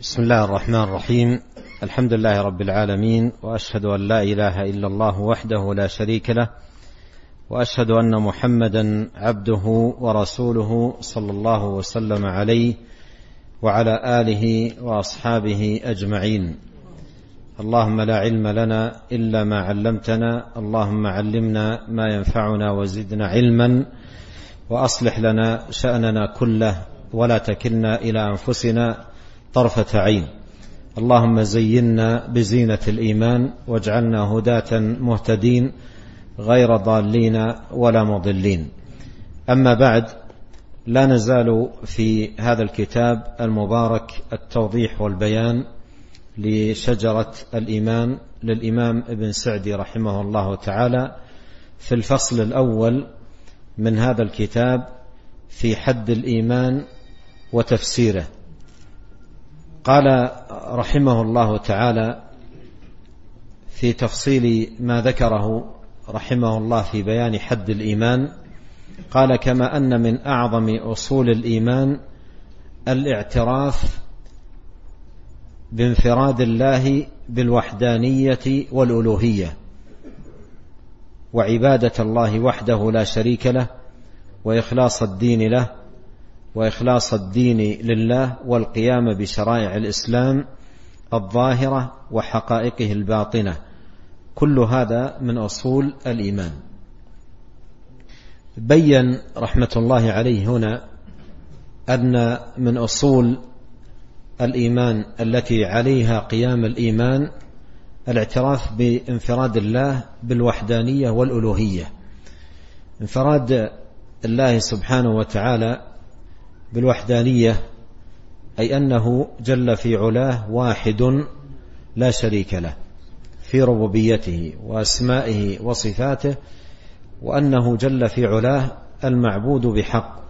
بسم الله الرحمن الرحيم. الحمد لله رب العالمين وأشهد أن لا إله إلا الله وحده لا شريك له وأشهد أن محمدا عبده ورسوله صلى الله وسلم عليه وعلى آله وأصحابه أجمعين. اللهم لا علم لنا إلا ما علمتنا اللهم علمنا ما ينفعنا وزدنا علما وأصلح لنا شأننا كله ولا تكلنا إلى أنفسنا طرفة عين. اللهم زينا بزينة الإيمان واجعلنا هداة مهتدين غير ضالين ولا مضلين. أما بعد لا نزال في هذا الكتاب المبارك التوضيح والبيان لشجرة الإيمان للإمام ابن سعدي رحمه الله تعالى في الفصل الأول من هذا الكتاب في حد الإيمان وتفسيره. قال رحمه الله تعالى في تفصيل ما ذكره رحمه الله في بيان حد الإيمان قال كما أن من أعظم أصول الإيمان الاعتراف بانفراد الله بالوحدانية والألوهية وعبادة الله وحده لا شريك له وإخلاص الدين له وإخلاص الدين لله والقيام بشرائع الإسلام الظاهرة وحقائقه الباطنة. كل هذا من أصول الإيمان. بين رحمة الله عليه هنا أن من أصول الإيمان التي عليها قيام الإيمان الاعتراف بانفراد الله بالوحدانية والألوهية. انفراد الله سبحانه وتعالى بالوحدانية أي أنه جل في علاه واحد لا شريك له في ربوبيته وأسمائه وصفاته وأنه جل في علاه المعبود بحق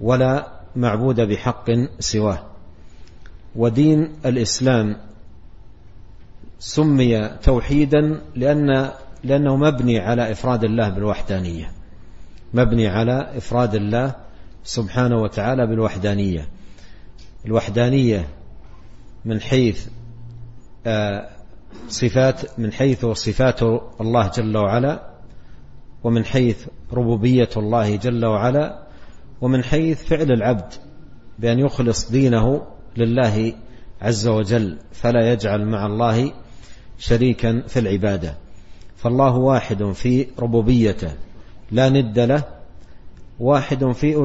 ولا معبود بحق سواه. ودين الإسلام سمي توحيدا لأن لأنه مبني على إفراد الله بالوحدانية مبني على إفراد الله سبحانه وتعالى بالوحدانية. الوحدانية من حيث صفات من حيث صفات الله جل وعلا ومن حيث ربوبية الله جل وعلا ومن حيث فعل العبد بأن يخلص دينه لله عز وجل فلا يجعل مع الله شريكا في العبادة. فالله واحد في ربوبيته لا ند له واحد في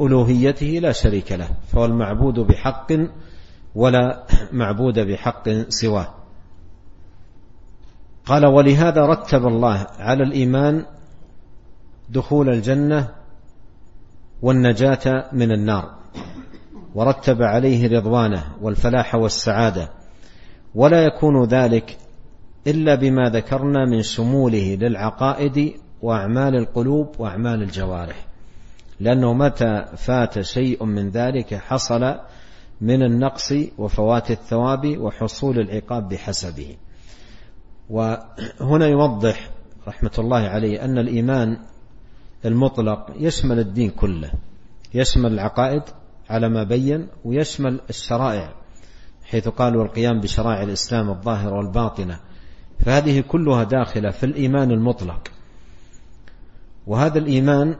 ألوهيته لا شريك له فهو المعبود بحق ولا معبود بحق سواه. قال ولهذا رتب الله على الإيمان دخول الجنة والنجاة من النار ورتب عليه رضوانه والفلاح والسعادة ولا يكون ذلك إلا بما ذكرنا من شموله للعقائد وأعمال القلوب وأعمال الجوارح. لأنه متى فات شيء من ذلك حصل من النقص وفوات الثواب وحصول العقاب بحسبه. وهنا يوضح رحمة الله عليه أن الإيمان المطلق يشمل الدين كله يشمل العقائد على ما بين ويشمل الشرائع حيث قال والقيام بشرائع الإسلام الظاهرة والباطنة. فهذه كلها داخلة في الإيمان المطلق. وهذا الإيمان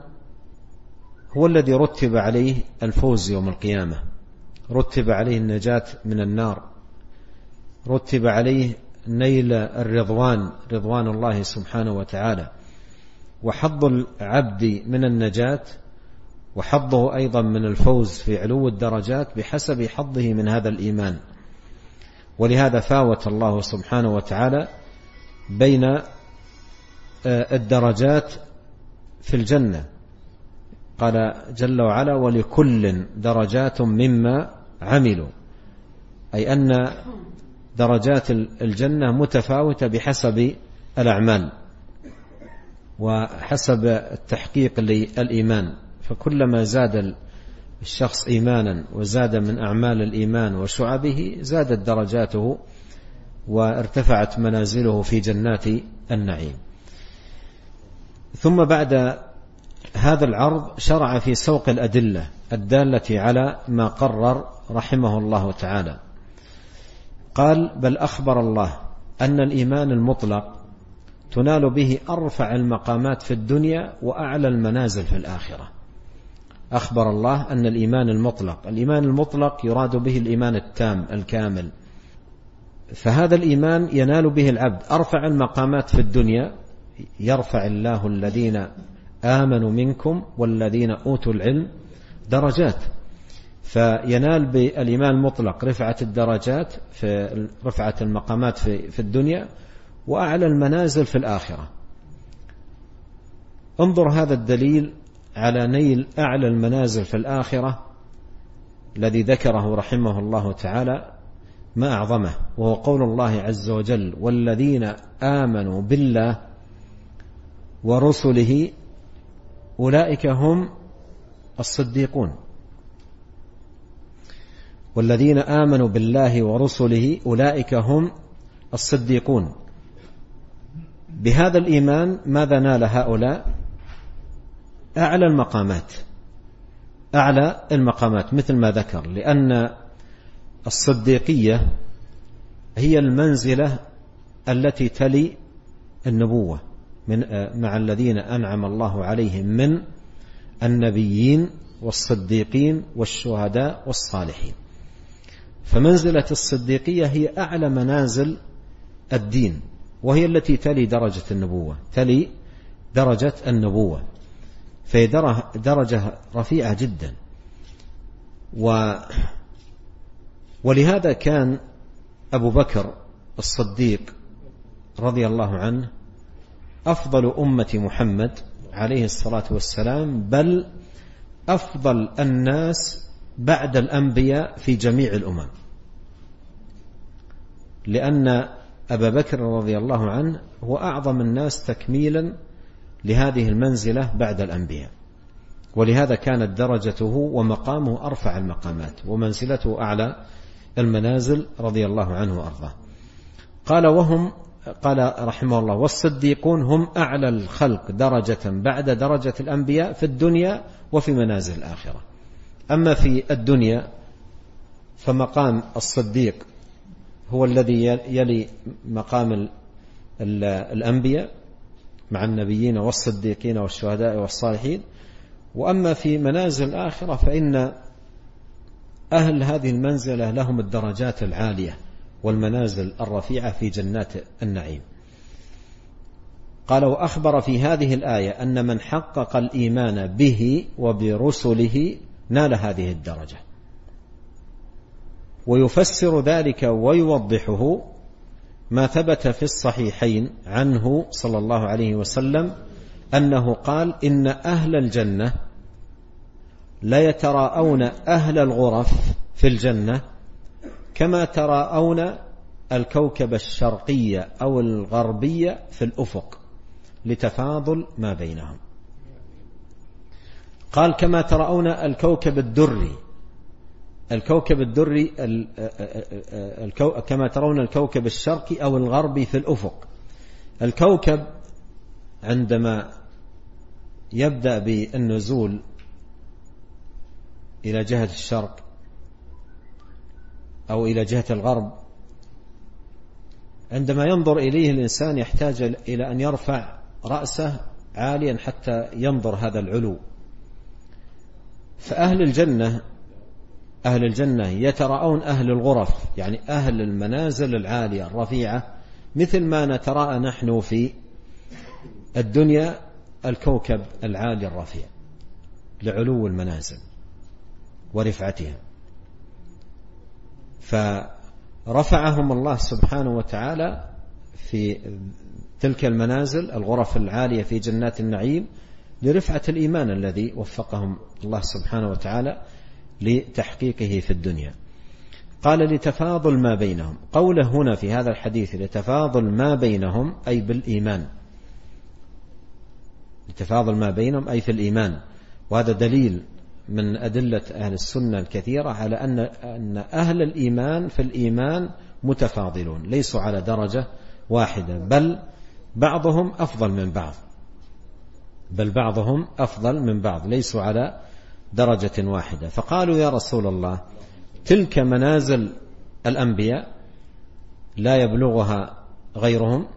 هو الذي رتب عليه الفوز يوم القيامة. رتب عليه النجاة من النار. رتب عليه نيل الرضوان رضوان الله سبحانه وتعالى. وحظ العبد من النجاة وحظه أيضا من الفوز في علو الدرجات بحسب حظه من هذا الإيمان. ولهذا فاوت الله سبحانه وتعالى بين الدرجات في الجنة. قال جل وعلا ولكل درجات مما عملوا. أي أن درجات الجنة متفاوتة بحسب الأعمال وحسب التحقيق للإيمان. فكلما زاد الشخص إيمانا وزاد من أعمال الإيمان وشعبه زادت درجاته وارتفعت منازله في جنات النعيم. ثم بعد هذا العرض شرع في سوق الأدلة الدالة على ما قرر رحمه الله تعالى. قال بل أخبر الله أن الإيمان المطلق تنال به أرفع المقامات في الدنيا وأعلى المنازل في الآخرة. أخبر الله أن الإيمان المطلق الإيمان المطلق يراد به الإيمان التام الكامل. فهذا الإيمان ينال به العبد أرفع المقامات في الدنيا يرفع الله الذين آمنوا منكم والذين أوتوا العلم درجات. فينال بالإيمان المطلق رفعة الدرجات في رفعة المقامات في, الدنيا وأعلى المنازل في الآخرة. انظر هذا الدليل على نيل أعلى المنازل في الآخرة الذي ذكره رحمه الله تعالى ما أعظمه وهو قول الله عز وجل والذين آمنوا بالله ورسله أولئك هم الصديقون. والذين آمنوا بالله ورسله أولئك هم الصديقون. بهذا الإيمان ماذا نال هؤلاء؟ أعلى المقامات. أعلى المقامات مثل ما ذكر لأن الصديقية هي المنزلة التي تلي النبوة. من مع الذين أنعم الله عليهم من النبيين والصديقين والشهداء والصالحين. فمنزلة الصديقية هي أعلى منازل الدين وهي التي تلي درجة النبوة تلي درجة النبوة. فهي درجة رفيعة جدا. و ولهذا كان أبو بكر الصديق رضي الله عنه أفضل أمة محمد عليه الصلاة والسلام بل أفضل الناس بعد الأنبياء في جميع الأمم. لأن أبا بكر رضي الله عنه هو أعظم الناس تكميلا لهذه المنزلة بعد الأنبياء. ولهذا كانت درجته ومقامه أرفع المقامات ومنزلته أعلى المنازل رضي الله عنه وأرضاه. قال وهم قال رحمه الله والصديقون هم أعلى الخلق درجة بعد درجة الأنبياء في الدنيا وفي منازل الآخرة. أما في الدنيا فمقام الصديق هو الذي يلي مقام الأنبياء مع النبيين والصديقين والشهداء والصالحين. وأما في منازل الآخرة فإن أهل هذه المنزلة لهم الدرجات العالية. والمنازل الرفيعة في جنات النعيم. قال وأخبر في هذه الآية أن من حقق الإيمان به وبرسله نال هذه الدرجة. ويفسر ذلك ويوضحه ما ثبت في الصحيحين عنه صلى الله عليه وسلم أنه قال إن أهل الجنة ليتراءون أهل الغرف في الجنة كما تراءون الكوكب الشرقي أو الغربي في الأفق لتفاضل ما بينهم. قال كما ترون الكوكب الدري الكوكب الدري كما ترون الكوكب الشرقي أو الغربي في الأفق. الكوكب عندما يبدأ بالنزول إلى جهة الشرق أو إلى جهة الغرب. عندما ينظر إليه الإنسان يحتاج إلى أن يرفع رأسه عاليا حتى ينظر هذا العلو. فأهل الجنة أهل الجنة يتراءون أهل الغرف يعني أهل المنازل العالية الرفيعة مثل ما نتراءى نحن في الدنيا الكوكب العالي الرفيع لعلو المنازل ورفعتها فرفعهم الله سبحانه وتعالى في تلك المنازل الغرف العالية في جنات النعيم لرفعة الإيمان الذي وفقهم الله سبحانه وتعالى لتحقيقه في الدنيا. قال لتفاضل ما بينهم. قوله هنا في هذا الحديث لتفاضل ما بينهم أي بالإيمان. لتفاضل ما بينهم أي في الإيمان. وهذا دليل من أدلة أهل السنة الكثيرة على أن أن أهل الإيمان في الإيمان متفاضلون ليسوا على درجة واحدة بل بعضهم أفضل من بعض. بل بعضهم أفضل من بعض ليسوا على درجة واحدة. فقالوا يا رسول الله تلك منازل الأنبياء لا يبلغها غيرهم؟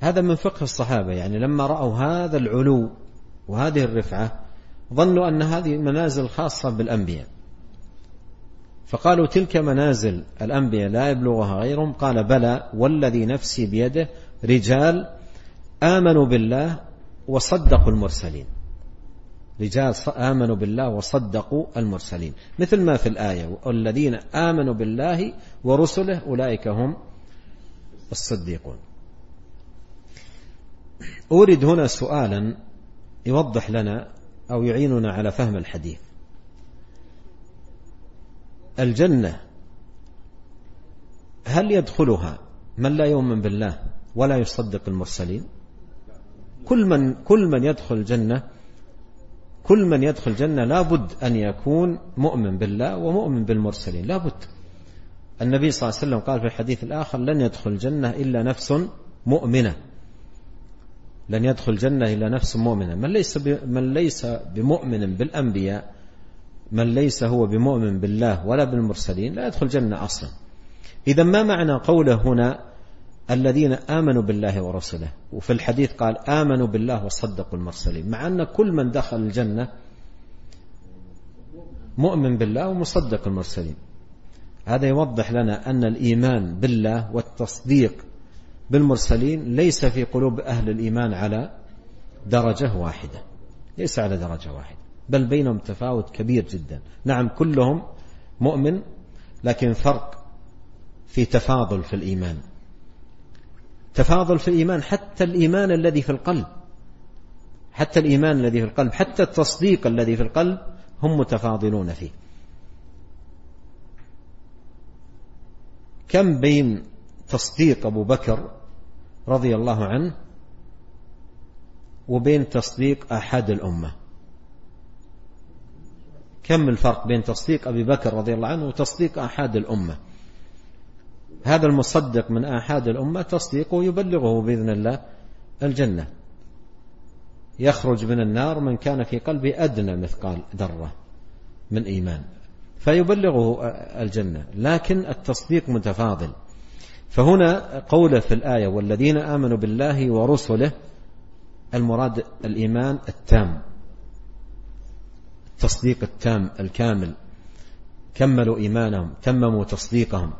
هذا من فقه الصحابة يعني لما رأوا هذا العلو وهذه الرفعة ظنوا أن هذه منازل خاصة بالأنبياء. فقالوا تلك منازل الأنبياء لا يبلغها غيرهم. قال بلى والذي نفسي بيده رجال آمنوا بالله وصدقوا المرسلين. رجال آمنوا بالله وصدقوا المرسلين. مثل ما في الآية والذين آمنوا بالله ورسله أولئك هم الصديقون. أورد هنا سؤالا يوضح لنا أو يعيننا على فهم الحديث. الجنة هل يدخلها من لا يؤمن بالله ولا يصدق المرسلين؟ كل من كل من يدخل الجنة كل من يدخل الجنة لابد أن يكون مؤمن بالله ومؤمن بالمرسلين. لابد النبي صلى الله عليه وسلم قال في الحديث الآخر لن يدخل الجنة إلا نفس مؤمنة. لن يدخل الجنة إلا نفس مؤمنة. من ليس من ليس بمؤمن بالأنبياء من ليس هو بمؤمن بالله ولا بالمرسلين لا يدخل الجنة أصلا. إذا ما معنى قوله هنا الذين آمنوا بالله ورسله؟ وفي الحديث قال آمنوا بالله وصدقوا المرسلين. مع أن كل من دخل الجنة مؤمن بالله ومصدق المرسلين. هذا يوضح لنا أن الإيمان بالله والتصديق بالمرسلين ليس في قلوب أهل الإيمان على درجة واحدة ليس على درجة واحدة بل بينهم تفاوت كبير جدا. نعم كلهم مؤمن لكن فرق في تفاضل في الإيمان. تفاضل في الإيمان حتى الإيمان الذي في القلب حتى الإيمان الذي في القلب حتى التصديق الذي في القلب هم متفاضلون فيه. كم بين تصديق أبو بكر رضي الله عنه وبين تصديق أحد الأمة. كم الفرق بين تصديق أبي بكر رضي الله عنه وتصديق أحد الأمة؟ هذا المصدق من آحاد الأمة تصديقه يبلغه بإذن الله الجنة. يخرج من النار من كان في قلبه أدنى مثقال ذرة من إيمان فيبلغه الجنة. لكن التصديق متفاضل. فهنا قوله في الآية والذين آمنوا بالله ورسله المراد الإيمان التام التصديق التام الكامل. كملوا إيمانهم تمموا تصديقهم.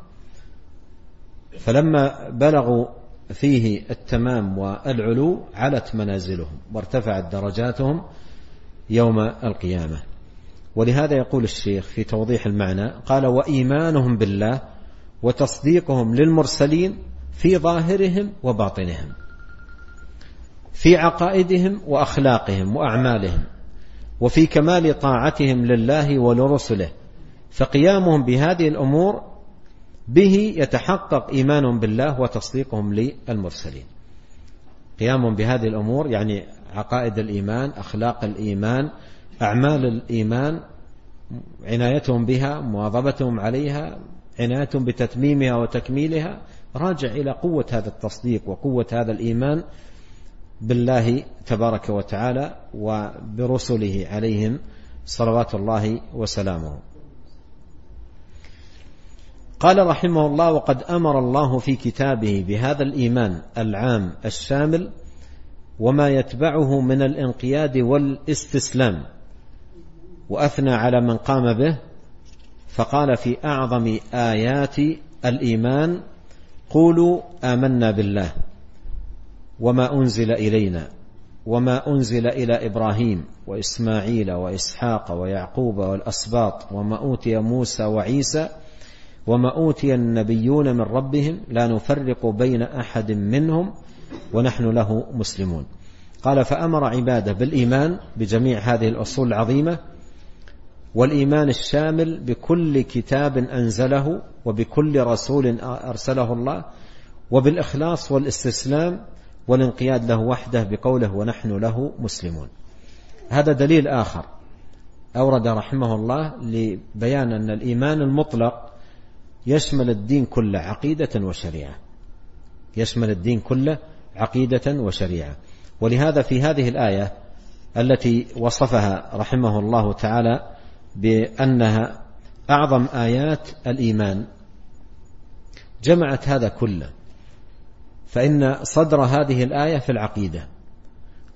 فلما بلغوا فيه التمام والعلو علت منازلهم وارتفعت درجاتهم يوم القيامة. ولهذا يقول الشيخ في توضيح المعنى قال وإيمانهم بالله وتصديقهم للمرسلين في ظاهرهم وباطنهم في عقائدهم وأخلاقهم وأعمالهم وفي كمال طاعتهم لله ولرسله فقيامهم بهذه الأمور به يتحقق ايمانهم بالله وتصديقهم للمرسلين. قيامهم بهذه الأمور يعني عقائد الإيمان أخلاق الإيمان أعمال الإيمان عنايتهم بها مواظبتهم عليها عنايتهم بتتميمها وتكميلها راجع إلى قوة هذا التصديق وقوة هذا الإيمان بالله تبارك وتعالى وبرسله عليهم صلوات الله وسلامه. قال رحمه الله وقد أمر الله في كتابه بهذا الإيمان العام الشامل وما يتبعه من الانقياد والإستسلام وأثنى على من قام به فقال في أعظم آيات الإيمان قولوا آمنا بالله وما أنزل إلينا وما أنزل إلى إبراهيم وإسماعيل وإسحاق ويعقوب والأسباط وما أوتي موسى وعيسى وما أوتي النبيون من ربهم لا نفرق بين أحد منهم ونحن له مسلمون. قال فأمر عباده بالإيمان بجميع هذه الأصول العظيمة والإيمان الشامل بكل كتاب أنزله وبكل رسول أرسله الله وبالإخلاص والإستسلام والانقياد له وحده بقوله ونحن له مسلمون. هذا دليل آخر أورد رحمه الله لبيان أن الإيمان المطلق يشمل الدين كله عقيدة وشريعة. يشمل الدين كله عقيدة وشريعة. ولهذا في هذه الآية التي وصفها رحمه الله تعالى بأنها أعظم آيات الإيمان. جمعت هذا كله. فإن صدر هذه الآية في العقيدة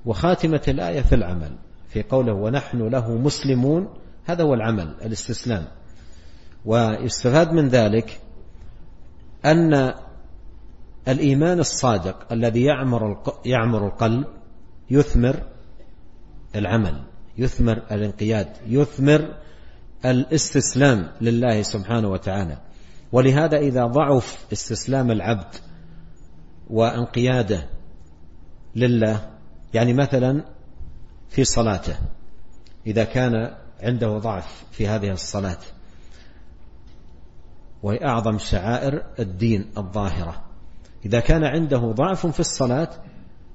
وخاتمة الآية في العمل في قوله ونحن له مسلمون هذا هو العمل الاستسلام. ويستفاد من ذلك أن الإيمان الصادق الذي يعمر يعمر القلب يثمر العمل يثمر الانقياد يثمر الاستسلام لله سبحانه وتعالى. ولهذا إذا ضعف استسلام العبد وانقياده لله يعني مثلا في صلاته إذا كان عنده ضعف في هذه الصلاة وهي أعظم شعائر الدين الظاهرة. إذا كان عنده ضعف في الصلاة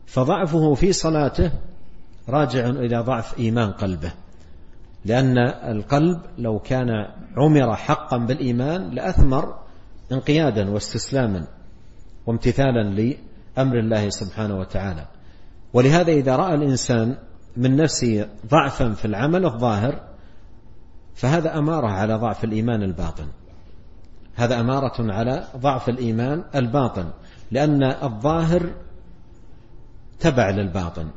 فضعفه في صلاته راجع إلى ضعف إيمان قلبه. لأن القلب لو كان عمر حقا بالإيمان لأثمر انقيادا واستسلاما وامتثالا لأمر الله سبحانه وتعالى. ولهذا إذا رأى الإنسان من نفسه ضعفا في العمل الظاهر فهذا أمارة على ضعف الإيمان الباطن. هذا أمارة على ضعف الإيمان الباطن لأن الظاهر تبع للباطن.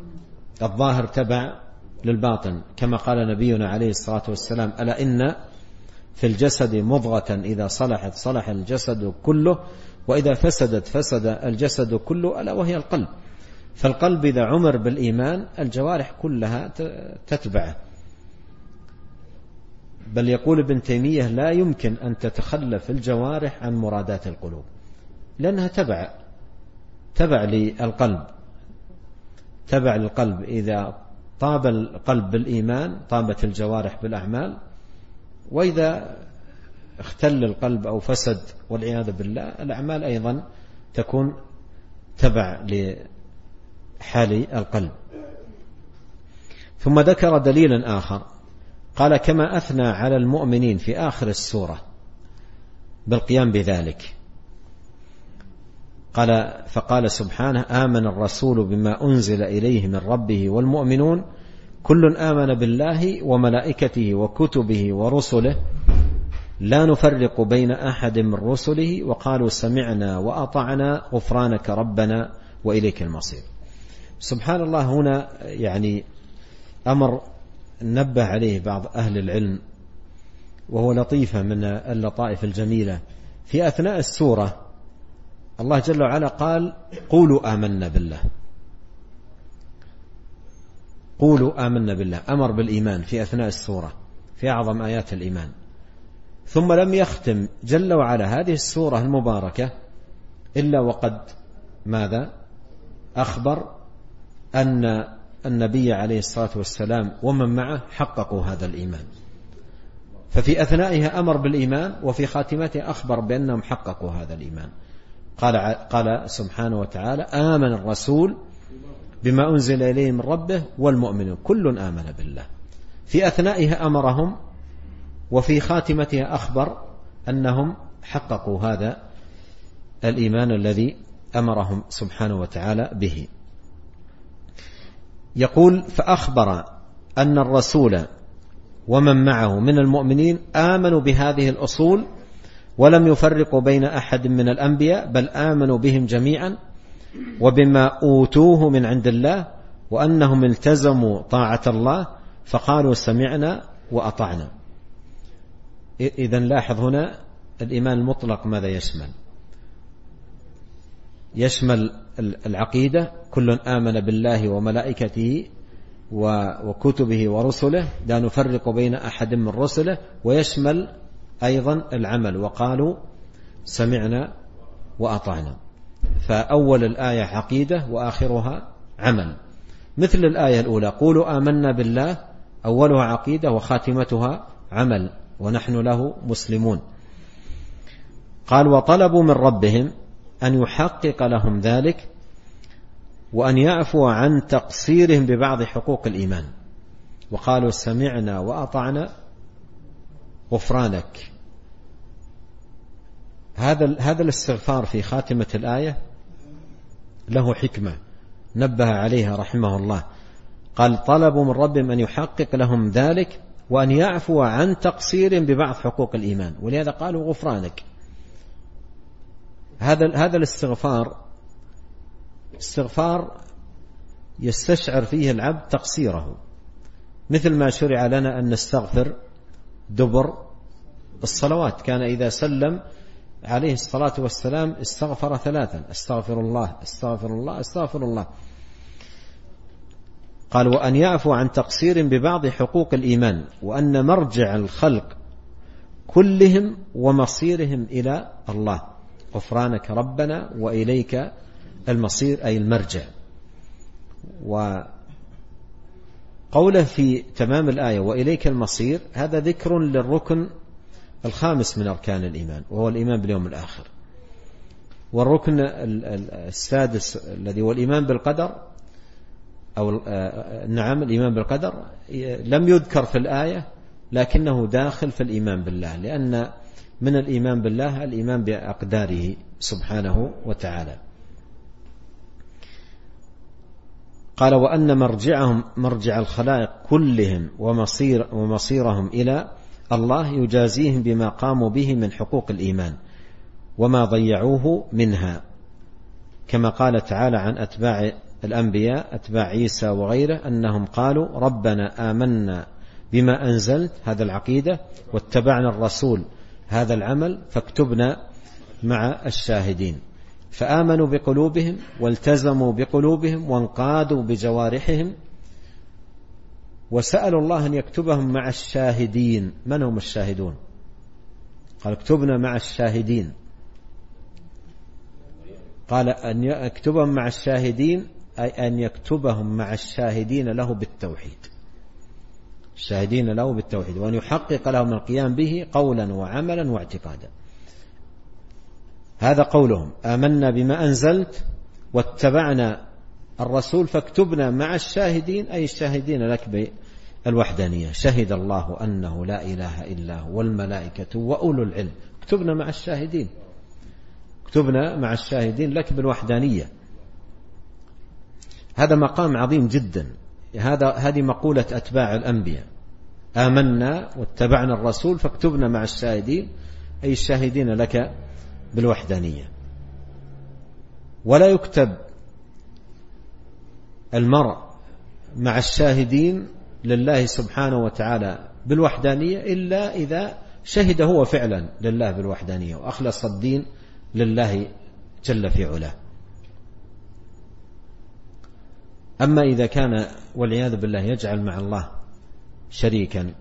الظاهر تبع للباطن كما قال نبينا عليه الصلاة والسلام ألا إن في الجسد مضغة إذا صلحت صلح الجسد كله وإذا فسدت فسد الجسد كله ألا وهي القلب. فالقلب إذا عمر بالإيمان الجوارح كلها تتبعه. بل يقول ابن تيمية لا يمكن أن تتخلف الجوارح عن مرادات القلوب لأنها تبع تبع للقلب تبع للقلب إذا طاب القلب بالإيمان طابت الجوارح بالأعمال وإذا اختل القلب أو فسد والعياذ بالله الأعمال أيضا تكون تبع لحال القلب. ثم ذكر دليلا آخر قال كما أثنى على المؤمنين في آخر السورة بالقيام بذلك. قال فقال سبحانه آمن الرسول بما أنزل إليه من ربه والمؤمنون كل آمن بالله وملائكته وكتبه ورسله. لا نفرق بين أحد من رسله وقالوا سمعنا وأطعنا غفرانك ربنا وإليك المصير. سبحان الله هنا يعني أمر نبه عليه بعض أهل العلم وهو لطيفة من اللطائف الجميلة. في أثناء السورة الله جل وعلا قال قولوا آمنا بالله. قولوا آمنا بالله. أمر بالإيمان في أثناء السورة في أعظم آيات الإيمان. ثم لم يختم جل وعلا هذه السورة المباركة إلا وقد ماذا؟ أخبر أن النبي عليه الصلاة والسلام ومن معه حققوا هذا الإيمان. ففي أثنائها أمر بالإيمان وفي خاتمتها أخبر بأنهم حققوا هذا الإيمان. قال قال سبحانه وتعالى آمن الرسول بما أنزل إليه من ربه والمؤمنون كل آمن بالله. في أثنائها أمرهم وفي خاتمتها أخبر أنهم حققوا هذا الإيمان الذي أمرهم سبحانه وتعالى به. يقول فأخبر أن الرسول ومن معه من المؤمنين آمنوا بهذه الأصول ولم يفرقوا بين أحد من الأنبياء بل آمنوا بهم جميعا وبما أوتوه من عند الله وأنهم التزموا طاعة الله فقالوا سمعنا وأطعنا. إذا لاحظ هنا الإيمان المطلق ماذا يشمل؟ يشمل العقيدة كل آمن بالله وملائكته وكتبه ورسله لا نفرق بين أحد من رسله ويشمل أيضا العمل وقالوا سمعنا وأطعنا. فأول الآية عقيدة وآخرها عمل. مثل الآية الأولى قولوا آمنا بالله أولها عقيدة وخاتمتها عمل ونحن له مسلمون. قال وطلبوا من ربهم أن يحقق لهم ذلك وأن يعفو عن تقصيرهم ببعض حقوق الإيمان. وقالوا سمعنا وأطعنا غفرانك. هذا هذا الاستغفار في خاتمة الآية له حكمة. نبه عليها رحمه الله. قال طلبوا من ربهم أن يحقق لهم ذلك وأن يعفو عن تقصير ببعض حقوق الإيمان. ولهذا قالوا غفرانك. هذا هذا الاستغفار استغفار يستشعر فيه العبد تقصيره. مثل ما شرع لنا أن نستغفر دبر الصلوات. كان إذا سلم عليه الصلاة والسلام استغفر ثلاثا. استغفر الله استغفر الله استغفر الله. قال وأن يعفو عن تقصير ببعض حقوق الإيمان وأن مرجع الخلق كلهم ومصيرهم إلى الله. غفرانك ربنا وإليك المصير أي المرجع. وقوله في تمام الآية وإليك المصير هذا ذكر للركن الخامس من أركان الإيمان وهو الإيمان باليوم الآخر. والركن السادس الذي هو الإيمان بالقدر أو نعم الإيمان بالقدر لم يذكر في الآية لكنه داخل في الإيمان بالله لأن من الإيمان بالله؟ الإيمان بأقداره سبحانه وتعالى. قال وأن مرجعهم مرجع الخلائق كلهم ومصير ومصيرهم إلى الله يجازيهم بما قاموا به من حقوق الإيمان وما ضيعوه منها. كما قال تعالى عن أتباع الأنبياء أتباع عيسى وغيره أنهم قالوا ربنا آمنا بما أنزلت هذا العقيدة واتبعنا الرسول هذا العمل فاكتبنا مع الشاهدين. فآمنوا بقلوبهم والتزموا بقلوبهم وانقادوا بجوارحهم وسألوا الله أن يكتبهم مع الشاهدين. من هم الشاهدون؟ قال اكتبنا مع الشاهدين. قال أن يكتبهم مع الشاهدين أي أن يكتبهم مع الشاهدين له بالتوحيد. الشاهدين له بالتوحيد وأن يحقق لهم القيام به قولا وعملا واعتقادا. هذا قولهم. آمنا بما أنزلت واتبعنا الرسول فاكتبنا مع الشاهدين أي الشاهدين لك بالوحدانية شهد الله أنه لا إله إلا هو والملائكة وأولو العلم. اكتبنا مع الشاهدين. اكتبنا مع الشاهدين لك بالوحدانية. هذا مقام عظيم جدا. هذا هذه مقولة أتباع الأنبياء. آمنا واتبعنا الرسول فاكتبنا مع الشاهدين أي الشاهدين لك بالوحدانية. ولا يكتب المرء مع الشاهدين لله سبحانه وتعالى بالوحدانية إلا إذا شهد هو فعلا لله بالوحدانية وأخلص الدين لله جل في علاه. أما إذا كان والعياذ بالله يجعل مع الله شريكا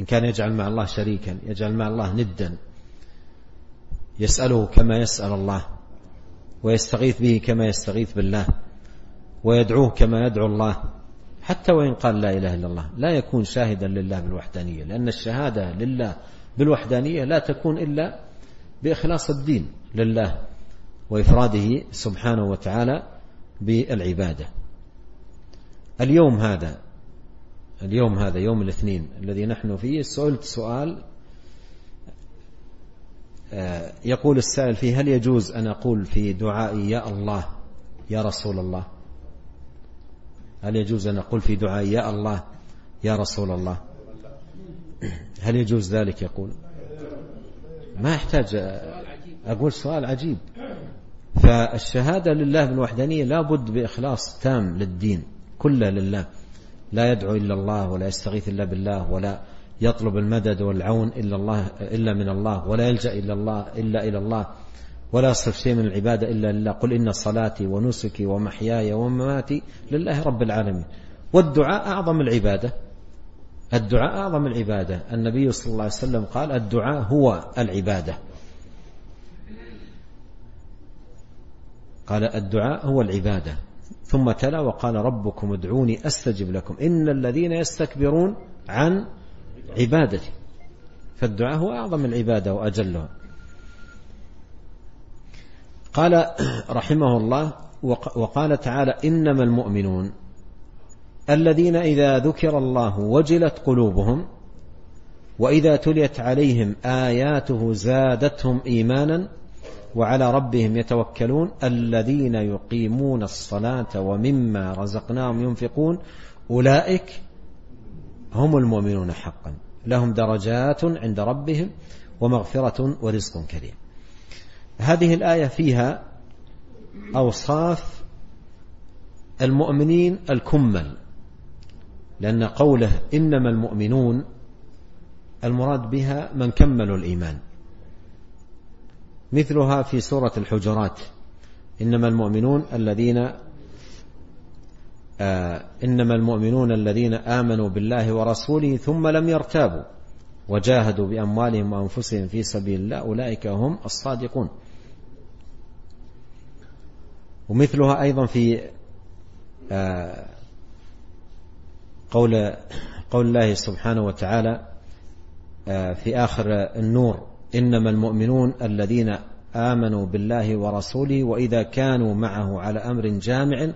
إن كان يجعل مع الله شريكا يجعل مع الله ندا يسأله كما يسأل الله ويستغيث به كما يستغيث بالله. ويدعوه كما يدعو الله. حتى وإن قال لا إله إلا الله لا يكون شاهدا لله بالوحدانية لأن الشهادة لله بالوحدانية لا تكون إلا بإخلاص الدين لله وإفراده سبحانه وتعالى بالعبادة. اليوم هذا اليوم هذا يوم الاثنين الذي نحن فيه سئلت سؤال آه، يقول السائل فيه هل يجوز أن أقول في دعائي يا الله يا رسول الله؟ هل يجوز أن أقول في دعائي يا الله يا رسول الله؟ هل يجوز ذلك؟ يقول. ما يحتاج أقول سؤال عجيب. فالشهادة لله بالوحدانية لا بد بإخلاص تام للدين كله لله. لا يدعو إلا الله ولا يستغيث إلا بالله ولا يطلب المدد والعون إلا الله إلا من الله ولا يلجأ إلا الله إلا إلى الله. ولا يصرف شيء من العبادة إلا لله. قل إن صلاتي ونسكي ومحياي ومماتي لله رب العالمين. والدعاء أعظم العبادة. الدعاء أعظم العبادة. النبي صلى الله عليه وسلم قال الدعاء هو العبادة. قال الدعاء هو العبادة. ثم تلا وقال ربكم ادعوني أستجب لكم. إن الذين يستكبرون عن عبادتي. فالدعاء هو أعظم العبادة وأجلها. قال رحمه الله وقال تعالى إنما المؤمنون الذين إذا ذكر الله وجلت قلوبهم وإذا تليت عليهم آياته زادتهم إيمانا وعلى ربهم يتوكلون الذين يقيمون الصلاة ومما رزقناهم ينفقون أولئك هم المؤمنون حقا. لهم درجات عند ربهم ومغفرة ورزق كريم. هذه الآية فيها أوصاف المؤمنين الكمل لأن قوله إنما المؤمنون المراد بها من كملوا الإيمان. مثلها في سورة الحجرات إنما المؤمنون الذين آه إنما المؤمنون الذين آمنوا بالله ورسوله ثم لم يرتابوا وجاهدوا بأموالهم وأنفسهم في سبيل الله أولئك هم الصادقون. ومثلها أيضا في آه قول قول الله سبحانه وتعالى آه في آخر النور إنما المؤمنون الذين آمنوا بالله ورسوله وإذا كانوا معه على أمر جامع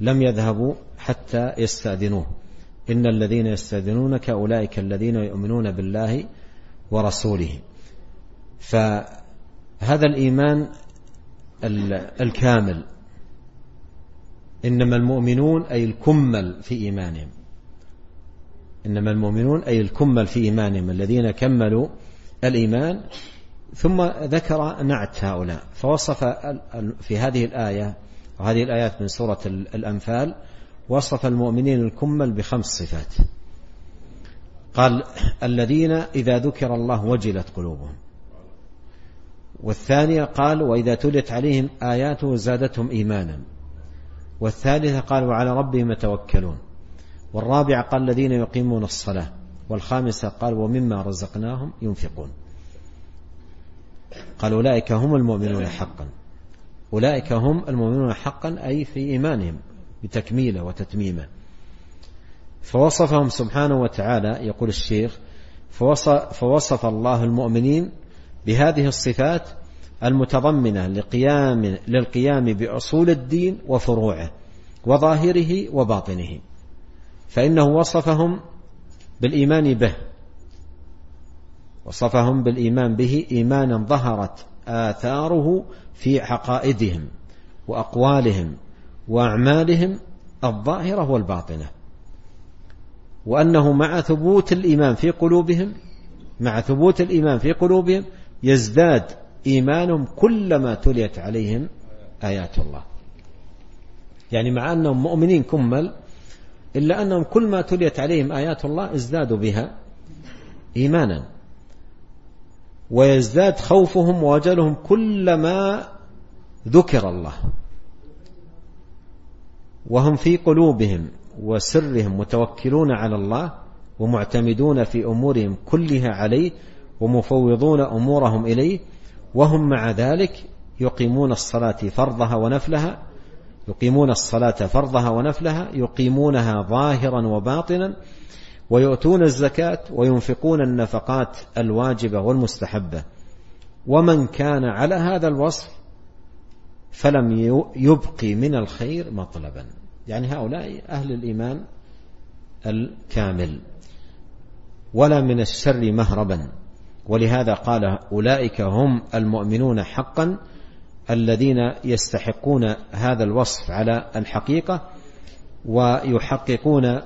لم يذهبوا حتى يستأذنوه. إن الذين يستأذنونك أولئك الذين يؤمنون بالله ورسوله. فهذا الإيمان الكامل. إنما المؤمنون أي الكمل في إيمانهم. إنما المؤمنون أي الكمل في إيمانهم الذين كملوا الإيمان ثم ذكر نعت هؤلاء. فوصف في هذه الآية وهذه الآيات من سورة الأنفال وصف المؤمنين الكمل بخمس صفات. قال الذين إذا ذكر الله وجلت قلوبهم. والثانية قال وإذا تلت عليهم آياته زادتهم إيمانا. والثالثة قال وعلى ربهم يتوكلون. والرابعة قال الذين يقيمون الصلاة. والخامسة قال ومما رزقناهم ينفقون. قال أولئك هم المؤمنون حقا. أولئك هم المؤمنون حقا أي في إيمانهم بتكميله وتتميمه. فوصفهم سبحانه وتعالى يقول الشيخ فوصف, فوصف الله المؤمنين بهذه الصفات المتضمنة لقيام للقيام بأصول الدين وفروعه وظاهره وباطنه فإنه وصفهم بالإيمان به وصفهم بالإيمان به إيمانا ظهرت آثاره في عقائدهم وأقوالهم وأعمالهم الظاهرة والباطنة وأنه مع ثبوت الإيمان في قلوبهم مع ثبوت الإيمان في قلوبهم يزداد إيمانهم كلما تليت عليهم آيات الله. يعني مع أنهم مؤمنين كمل إلا أنهم كل ما تليت عليهم آيات الله ازدادوا بها إيمانا. ويزداد خوفهم ووجلهم كلما ذكر الله. وهم في قلوبهم وسرهم متوكلون على الله ومعتمدون في أمورهم كلها عليه ومفوضون أمورهم إليه وهم مع ذلك يقيمون الصلاة فرضها ونفلها يقيمون الصلاة فرضها ونفلها يقيمونها ظاهرا وباطنا ويؤتون الزكاة وينفقون النفقات الواجبة والمستحبة. ومن كان على هذا الوصف فلم يبقي من الخير مطلبا. يعني هؤلاء أهل الإيمان الكامل. ولا من الشر مهربا. ولهذا قال أولئك هم المؤمنون حقا الذين يستحقون هذا الوصف على الحقيقة ويحققون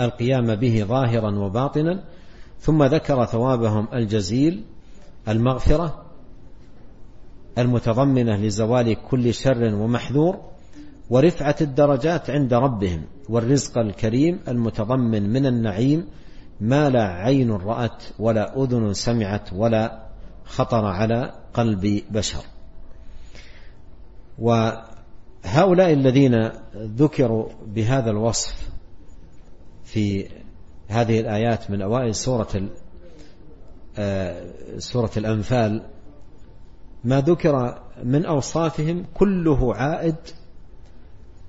القيام به ظاهرا وباطنا. ثم ذكر ثوابهم الجزيل المغفرة المتضمنة لزوال كل شر ومحذور ورفعة الدرجات عند ربهم والرزق الكريم المتضمن من النعيم ما لا عين رأت ولا أذن سمعت ولا خطر على قلب بشر. وهؤلاء الذين ذكروا بهذا الوصف في هذه الآيات من أوائل سورة آه، سورة الأنفال ما ذكر من أوصافهم كله عائد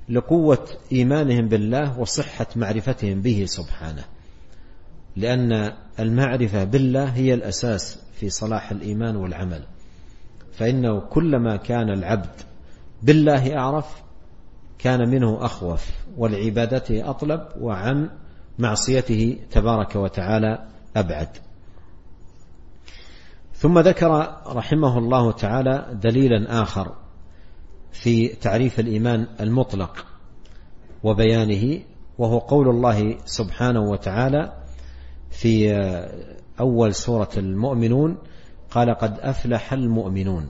لقوة إيمانهم بالله وصحة معرفتهم به سبحانه. لأن المعرفة بالله هي الأساس في صلاح الإيمان والعمل. فإنه كلما كان العبد بالله أعرف كان منه أخوف والعبادة أطلب وعن معصيته تبارك وتعالى أبعد. ثم ذكر رحمه الله تعالى دليلا آخر في تعريف الإيمان المطلق وبيانه وهو قول الله سبحانه وتعالى في أول سورة المؤمنون قال قد أفلح المؤمنون.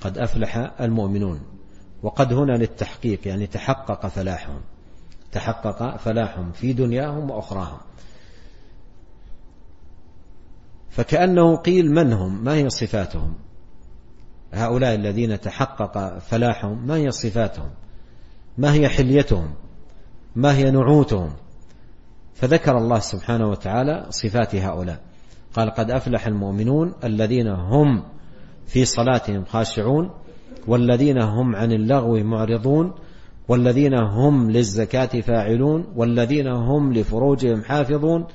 قد أفلح المؤمنون. وقد هنا للتحقيق يعني تحقق فلاحهم. تحقق فلاحهم في دنياهم وأخراهم. فكأنه قيل من هم؟ ما هي صفاتهم؟ هؤلاء الذين تحقق فلاحهم ما هي صفاتهم؟ ما هي حليتهم؟ ما هي نعوتهم؟ فذكر الله سبحانه وتعالى صفات هؤلاء. قال قد أفلح المؤمنون الذين هم في صلاتهم خاشعون والذين هم عن اللغو معرضون والذين هم للزكاة فاعلون والذين هم لفروجهم حافظون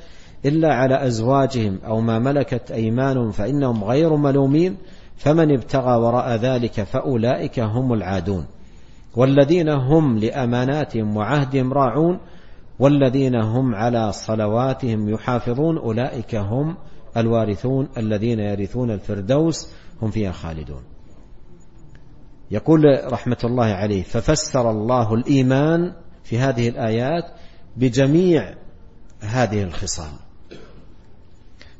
إلا على أزواجهم أو ما ملكت أيمانهم فإنهم غير ملومين فمن ابتغى وراء ذلك فأولئك هم العادون. والذين هم لأماناتهم وعهدهم راعون والذين هم على صلواتهم يحافظون أولئك هم الوارثون الذين يرثون الفردوس هم فيها خالدون. يقول رحمة الله عليه ففسر الله الإيمان في هذه الآيات بجميع هذه الخصال.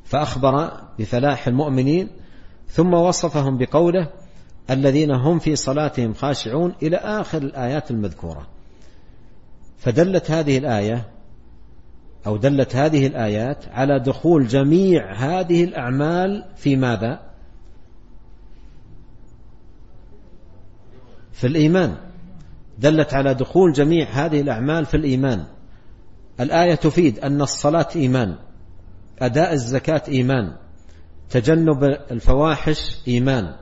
فأخبر بفلاح المؤمنين ثم وصفهم بقوله الذين هم في صلاتهم خاشعون. إلى آخر الآيات المذكورة. فدلت هذه الآية أو دلت هذه الآيات على دخول جميع هذه الأعمال في ماذا؟ في الإيمان. دلت على دخول جميع هذه الأعمال في الإيمان. الآية تفيد أن الصلاة إيمان أداء الزكاة إيمان تجنب الفواحش إيمان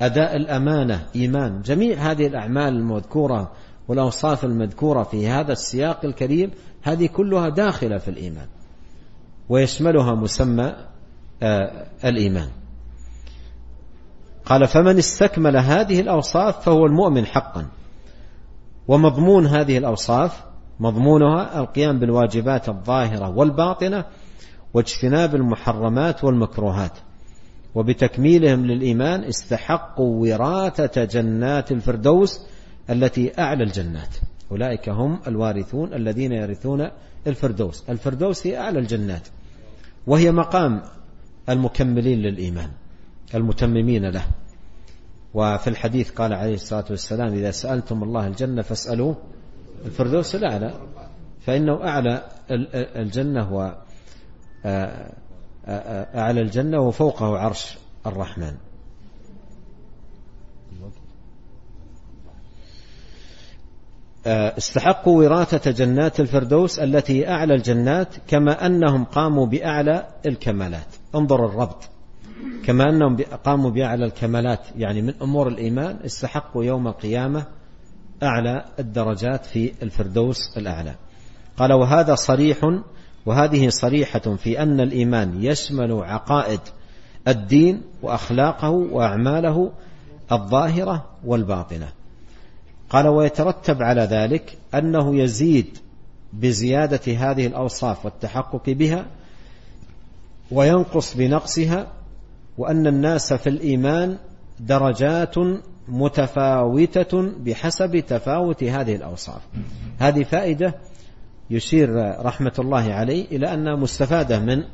أداء الأمانة إيمان. جميع هذه الأعمال المذكورة والأوصاف المذكورة في هذا السياق الكريم هذه كلها داخلة في الإيمان ويشملها مسمى آه الإيمان. قال فمن استكمل هذه الأوصاف فهو المؤمن حقا ومضمون هذه الأوصاف مضمونها القيام بالواجبات الظاهرة والباطنة واجتناب المحرمات والمكروهات وبتكميلهم للإيمان استحقوا وراثة جنات الفردوس التي أعلى الجنات. أولئك هم الوارثون الذين يرثون الفردوس. الفردوس هي أعلى الجنات وهي مقام المكملين للإيمان المتممين له. وفي الحديث قال عليه الصلاة والسلام إذا سألتم الله الجنة فاسألوه الفردوس الأعلى. فإنه أعلى الجنة و أعلى الجنة وفوقه عرش الرحمن. استحقوا وراثة جنات الفردوس التي أعلى الجنات كما أنهم قاموا بأعلى الكمالات. انظر الربط. كما أنهم قاموا بأعلى الكمالات يعني من أمور الإيمان استحقوا يوم القيامة أعلى الدرجات في الفردوس الأعلى. قال وهذا صريح وهذه صريحة في أن الإيمان يشمل عقائد الدين وأخلاقه وأعماله الظاهرة والباطنة. قال ويترتب على ذلك أنه يزيد بزيادة هذه الأوصاف والتحقق بها وينقص بنقصها وأن الناس في الإيمان درجات متفاوتة بحسب تفاوت هذه الأوصاف. هذه فائدة يشير رحمة الله عليه إلى أنها مستفادة من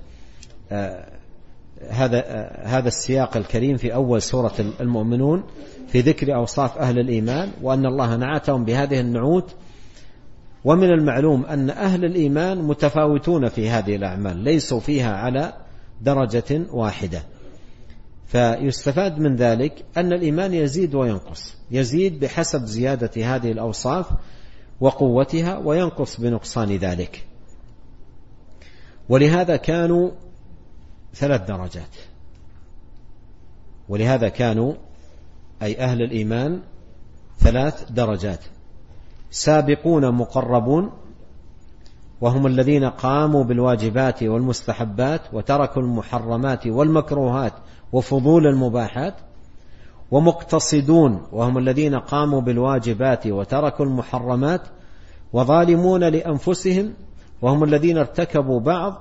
هذا هذا السياق الكريم في أول سورة المؤمنون. في ذكر أوصاف أهل الإيمان وأن الله نعتهم بهذه النعوت. ومن المعلوم أن أهل الإيمان متفاوتون في هذه الأعمال ليسوا فيها على درجة واحدة. فيستفاد من ذلك أن الإيمان يزيد وينقص يزيد بحسب زيادة هذه الأوصاف وقوتها وينقص بنقصان ذلك. ولهذا كانوا ثلاث درجات. ولهذا كانوا أي أهل الإيمان ثلاث درجات. سابقون مقربون وهم الذين قاموا بالواجبات والمستحبات وتركوا المحرمات والمكروهات وفضول المباحات ومقتصدون وهم الذين قاموا بالواجبات وتركوا المحرمات وظالمون لأنفسهم وهم الذين ارتكبوا بعض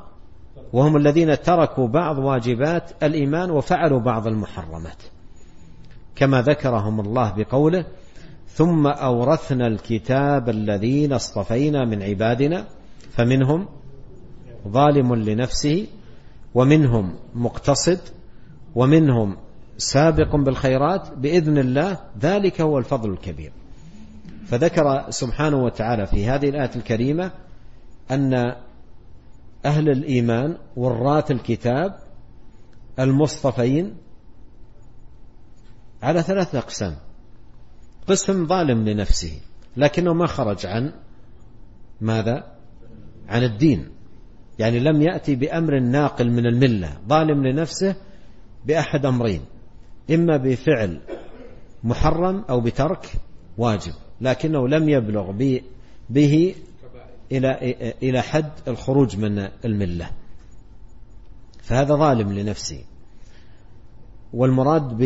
وهم الذين تركوا بعض واجبات الإيمان وفعلوا بعض المحرمات. كما ذكرهم الله بقوله ثم أورثنا الكتاب الذين اصطفينا من عبادنا فمنهم ظالم لنفسه ومنهم مقتصد ومنهم سابق بالخيرات بإذن الله ذلك هو الفضل الكبير. فذكر سبحانه وتعالى في هذه الآية الكريمة أن أهل الإيمان وراث الكتاب المصطفين على ثلاث أقسام. قسم ظالم لنفسه لكنه ما خرج عن ماذا؟ عن الدين. يعني لم يأتي بأمر ناقل من الملة ظالم لنفسه بأحد أمرين إما بفعل محرم أو بترك واجب لكنه لم يبلغ به إلى إلى حد الخروج من الملة. فهذا ظالم لنفسه. والمراد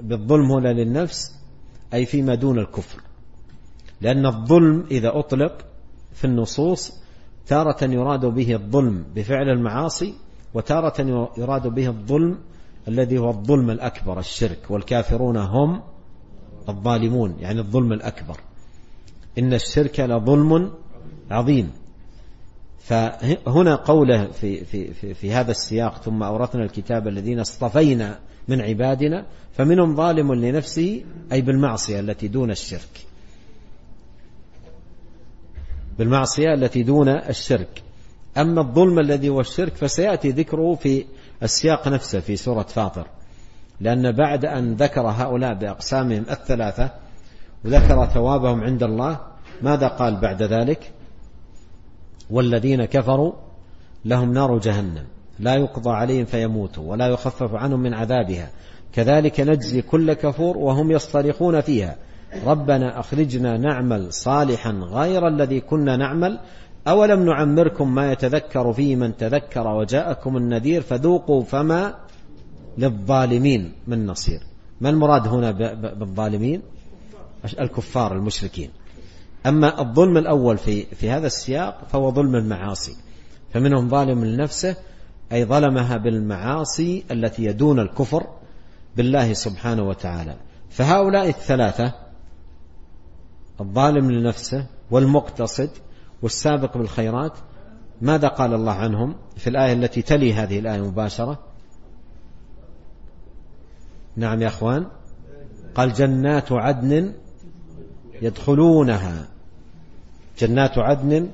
بالظلم هنا للنفس أي فيما دون الكفر. لأن الظلم إذا أطلق في النصوص تارة يراد به الظلم بفعل المعاصي وتارة يراد به الظلم الذي هو الظلم الأكبر الشرك. والكافرون هم الظالمون يعني الظلم الأكبر. إن الشرك لظلم عظيم. فهنا قوله في, في, في, في هذا السياق ثم أورثنا الكتاب الذين اصطفينا من عبادنا فمنهم ظالم لنفسه أي بالمعصية التي دون الشرك. بالمعصية التي دون الشرك. أما الظلم الذي هو الشرك فسيأتي ذكره في السياق نفسه في سورة فاطر. لأن بعد أن ذكر هؤلاء بأقسامهم الثلاثة وذكر ثوابهم عند الله ماذا قال بعد ذلك؟ والذين كفروا لهم نار جهنم. لا يقضى عليهم فيموتوا ولا يخفف عنهم من عذابها. كذلك نجزي كل كفور وهم يصطرخون فيها. ربنا أخرجنا نعمل صالحا غير الذي كنا نعمل. أولم نعمركم ما يتذكر فيه من تذكر وجاءكم النذير فذوقوا فما للظالمين من نصير. ما المراد هنا بالظالمين؟ الكفار المشركين. أما الظلم الأول في, في هذا السياق فهو ظلم المعاصي. فمنهم ظالم لنفسه أي ظلمها بالمعاصي التي يدون الكفر بالله سبحانه وتعالى. فهؤلاء الثلاثة الظالم لنفسه والمقتصد والسابق بالخيرات ماذا قال الله عنهم في الآية التي تلي هذه الآية مباشرة نعم يا أخوان. قال جنات عدن يدخلونها. جنات عدن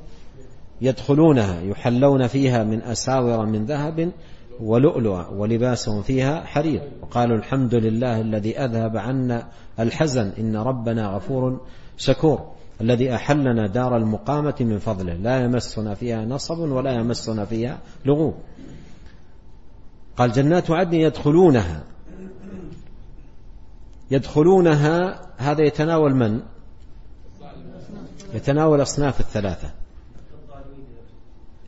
يدخلونها يحلون فيها من أساور من ذهب ولؤلؤا ولباسهم فيها حرير. وقالوا الحمد لله الذي أذهب عنا الحزن إن ربنا غفور شكور الذي أحلنا دار المقامة من فضله. لا يمسنا فيها نصب ولا يمسنا فيها لغوب. قال جنات عدن يدخلونها. يدخلونها هذا يتناول من؟ يتناول أصناف الثلاثة.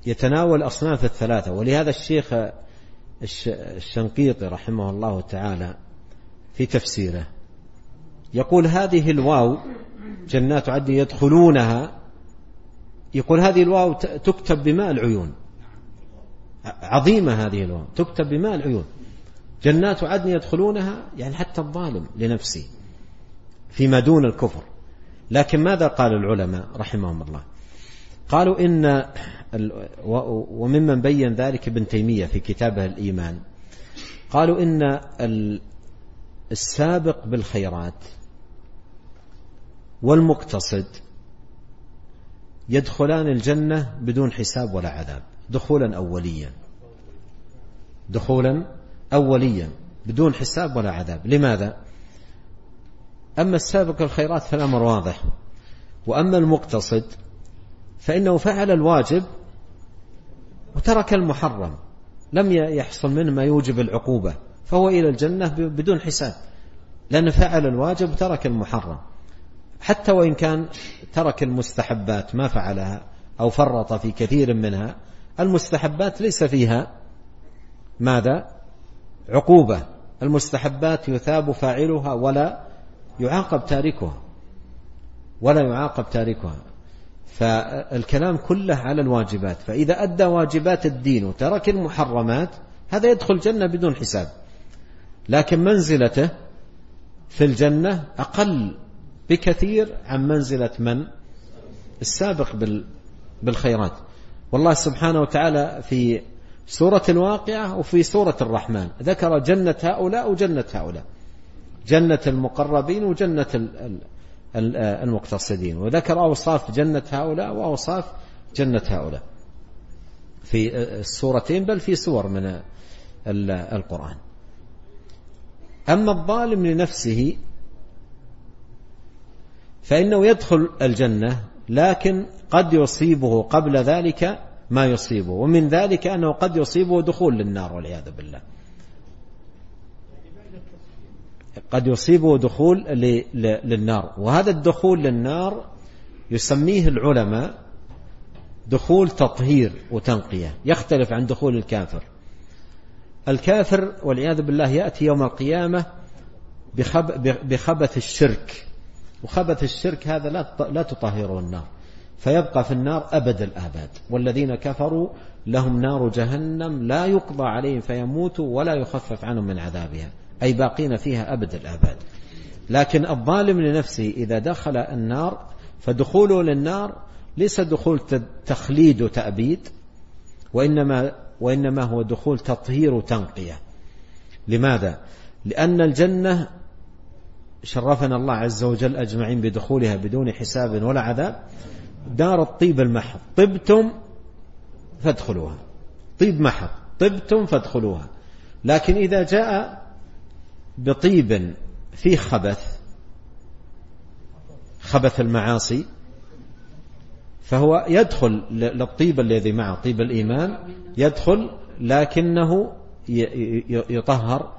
يتناول أصناف الثلاثة. ولهذا الشيخ الشنقيطي رحمه الله تعالى في تفسيره يقول هذه الواو جنات عدن يدخلونها يقول هذه الواو تكتب بماء العيون. عظيمة هذه الواو تكتب بماء العيون. جنات عدن يدخلونها يعني حتى الظالم لنفسه فيما دون الكفر. لكن ماذا قال العلماء رحمهم الله؟ قالوا إن وممن بين ذلك ابن تيمية في كتابه الإيمان. قالوا إن السابق بالخيرات والمقتصد يدخلان الجنة بدون حساب ولا عذاب دخولا أوليا. دخولا أوليا بدون حساب ولا عذاب. لماذا؟ أما السابق الخيرات فالأمر واضح. وأما المقتصد فإنه فعل الواجب وترك المحرم لم يحصل منه ما يوجب العقوبة فهو إلى الجنة بدون حساب لأنه فعل الواجب وترك المحرم. حتى وإن كان ترك المستحبات ما فعلها أو فرط في كثير منها المستحبات ليس فيها ماذا؟ عقوبة. المستحبات يثاب فاعلها ولا يعاقب تاركها ولا يعاقب تاركها. فالكلام كله على الواجبات. فإذا أدى واجبات الدين وترك المحرمات هذا يدخل الجنة بدون حساب. لكن منزلته في الجنة أقل بكثير عن منزلة من؟ السابق بالخيرات. والله سبحانه وتعالى في سورة الواقعة وفي سورة الرحمن. ذكر جنة هؤلاء وجنة هؤلاء. جنة المقربين وجنة المقتصدين. وذكر أوصاف جنة هؤلاء وأوصاف جنة هؤلاء في السورتين بل في سور من القرآن. أما الظالم لنفسه فإنه يدخل الجنة لكن قد يصيبه قبل ذلك ما يصيبه ومن ذلك أنه قد يصيبه دخول للنار والعياذ بالله. قد يصيبه دخول للنار. وهذا الدخول للنار يسميه العلماء دخول تطهير وتنقية. يختلف عن دخول الكافر. الكافر والعياذ بالله يأتي يوم القيامة بخبث الشرك. وخبث الشرك هذا لا تطهره النار. فيبقى في النار أبد الآباد. والذين كفروا لهم نار جهنم لا يقضى عليهم فيموتوا ولا يخفف عنهم من عذابها. أي باقين فيها أبد الآباد. لكن الظالم لنفسه إذا دخل النار فدخوله للنار ليس دخول تخليد وتأبيد وإنما, وإنما هو دخول تطهير وتنقية. لماذا؟ لأن الجنة شرفنا الله عز وجل أجمعين بدخولها بدون حساب ولا عذاب. دار الطيب المحض. طبتم فادخلوها. طيب محض. طبتم فادخلوها. لكن إذا جاء بطيب فيه خبث خبث المعاصي فهو يدخل للطيب الذي معه طيب الإيمان يدخل لكنه يطهر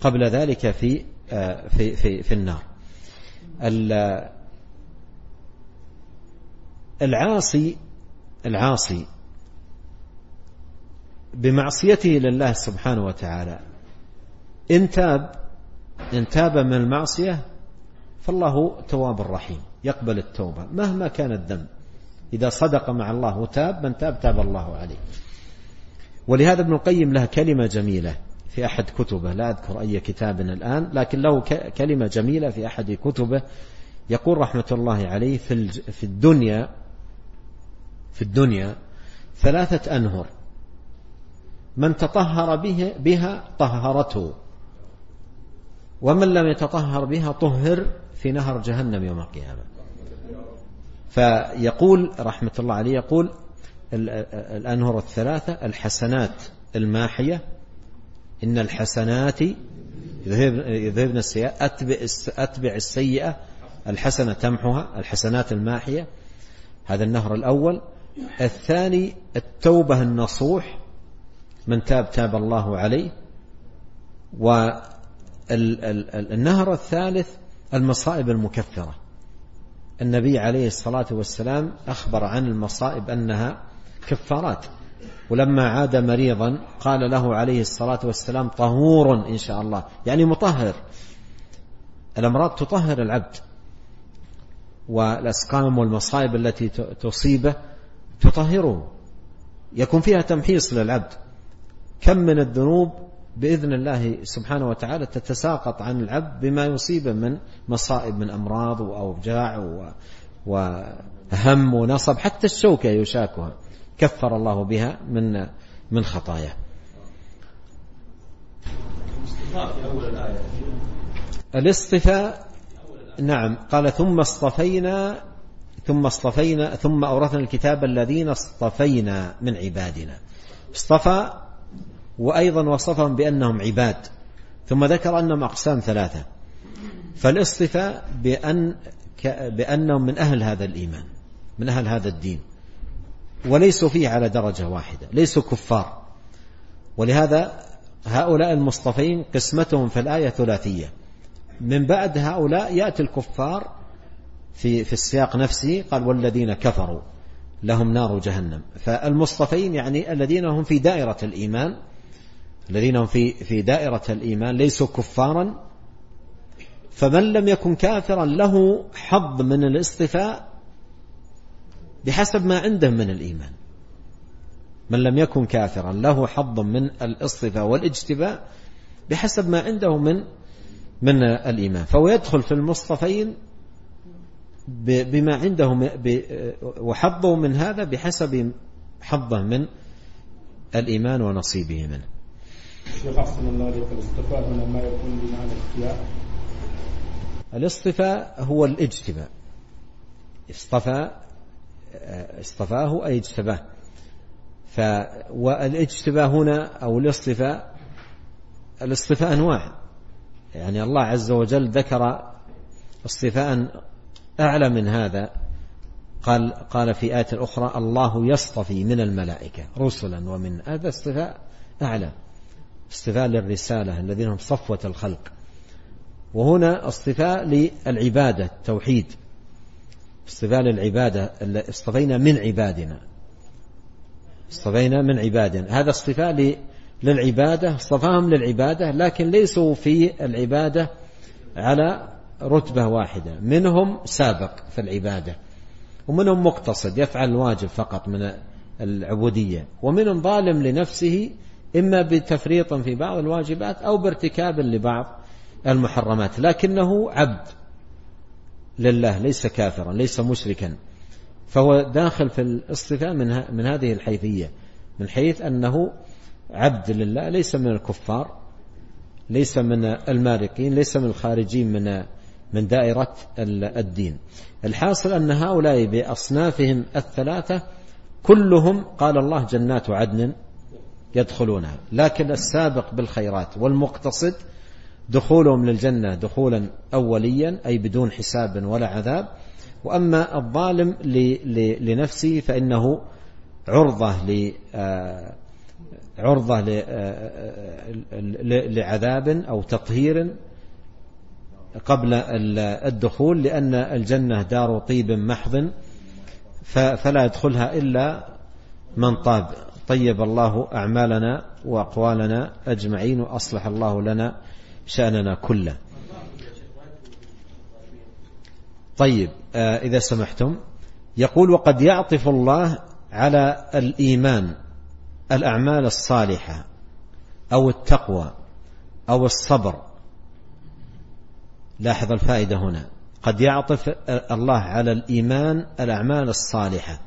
قبل ذلك في في في في النار. العاصي العاصي بمعصيته لله سبحانه وتعالى إن تاب إن تاب من المعصية فالله تواب رحيم يقبل التوبة مهما كان الذنب. إذا صدق مع الله وتاب من تاب تاب الله عليه. ولهذا ابن القيم له كلمة جميلة في أحد كتبه لا أذكر أي كتاب الآن لكن له كلمة جميلة في أحد كتبه. يقول رحمة الله عليه في الدنيا في الدنيا ثلاثة أنهر. من تطهر به بها طهرته. ومن لم يتطهر بها طهر في نهر جهنم يوم القيامة. فيقول رحمة الله عليه يقول الأنهر الثلاثة الحسنات الماحية إن الحسنات يذهبن السيئة أتبع, أتبع السيئة الحسنة تمحها الحسنات الماحية هذا النهر الأول. الثاني التوبة النصوح من تاب تاب الله عليه والنهر الثالث المصائب المكفرة. النبي عليه الصلاة والسلام أخبر عن المصائب أنها كفارات. ولما عاد مريضا قال له عليه الصلاة والسلام طهور إن شاء الله. يعني مطهر. الأمراض تطهر العبد. والأسقام والمصائب التي تصيبه تطهره. يكون فيها تمحيص للعبد. كم من الذنوب بإذن الله سبحانه وتعالى تتساقط عن العبد بما يصيبه من مصائب من أمراض وأوجاع وهم ونصب. حتى الشوكة يشاكها. كفر الله بها من من خطاياه. الاصطفاء نعم قال ثم اصطفينا ثم اصطفينا ثم أورثنا الكتاب الذين اصطفينا من عبادنا. اصطفى وأيضا وصفهم بأنهم عباد ثم ذكر أنهم أقسام ثلاثة. فالاصطفاء بأن بأنهم من أهل هذا الإيمان من أهل هذا الدين. وليسوا فيه على درجة واحدة ليسوا كفار. ولهذا هؤلاء المصطفين قسمتهم في الآية ثلاثية من بعد هؤلاء يأتي الكفار في في السياق نفسه قال والذين كفروا لهم نار جهنم. فالمصطفين يعني الذين هم في دائرة الإيمان الذين هم في في دائرة الإيمان ليسوا كفارا فمن لم يكن كافرا له حظ من الاصطفاء بحسب ما عنده من الإيمان. من لم يكن كافرا له حظ من الاصطفاء والاجتباء بحسب ما عنده من من الإيمان. فهو يدخل في المصطفين بما عنده وحظه من هذا بحسب حظه من الإيمان ونصيبه منه. شيخ أحسن الله عليك الاصطفاء هنا ما يكون بمعنى الاصطفاء هو الاجتباء اصطفى اصطفاه أي اجتباه ف والاجتباء هنا أو الاصطفاء الاصطفاء أنواع يعني الله عز وجل ذكر اصطفاء أعلى من هذا. قال قال في آية أخرى الله يصطفي من الملائكة رسلا ومن هذا اصطفاء أعلى. اصطفاء للرسالة الذين هم صفوة الخلق. وهنا اصطفاء للعبادة التوحيد. اصطفاء للعبادة اصطفينا من عبادنا. اصطفينا من عبادنا. هذا اصطفاء للعبادة اصطفاهم للعبادة لكن ليسوا في العبادة على رتبة واحدة. منهم سابق في العبادة ومنهم مقتصد يفعل الواجب فقط من العبودية. ومنهم ظالم لنفسه إما بتفريط في بعض الواجبات أو بارتكاب لبعض المحرمات لكنه عبد لله ليس كافرا ليس مشركا. فهو داخل في الاصطفاء من, من هذه الحيثية من حيث أنه عبد لله ليس من الكفار ليس من المارقين ليس من الخارجين من من دائرة الدين. الحاصل أن هؤلاء بأصنافهم الثلاثة كلهم قال الله جنات عدن يدخلونها. لكن السابق بالخيرات والمقتصد دخولهم للجنة دخولا أوليا أي بدون حساب ولا عذاب. وأما الظالم لنفسه فإنه عرضة ل عرضة لعذاب أو تطهير قبل الدخول لأن الجنة دار طيب محض فلا يدخلها إلا من طاب. طيب الله أعمالنا وأقوالنا أجمعين وأصلح الله لنا شأننا كله. طيب إذا سمحتم يقول وقد يعطف الله على الإيمان الأعمال الصالحة أو التقوى أو الصبر. لاحظ الفائدة هنا. قد يعطف الله على الإيمان الأعمال الصالحة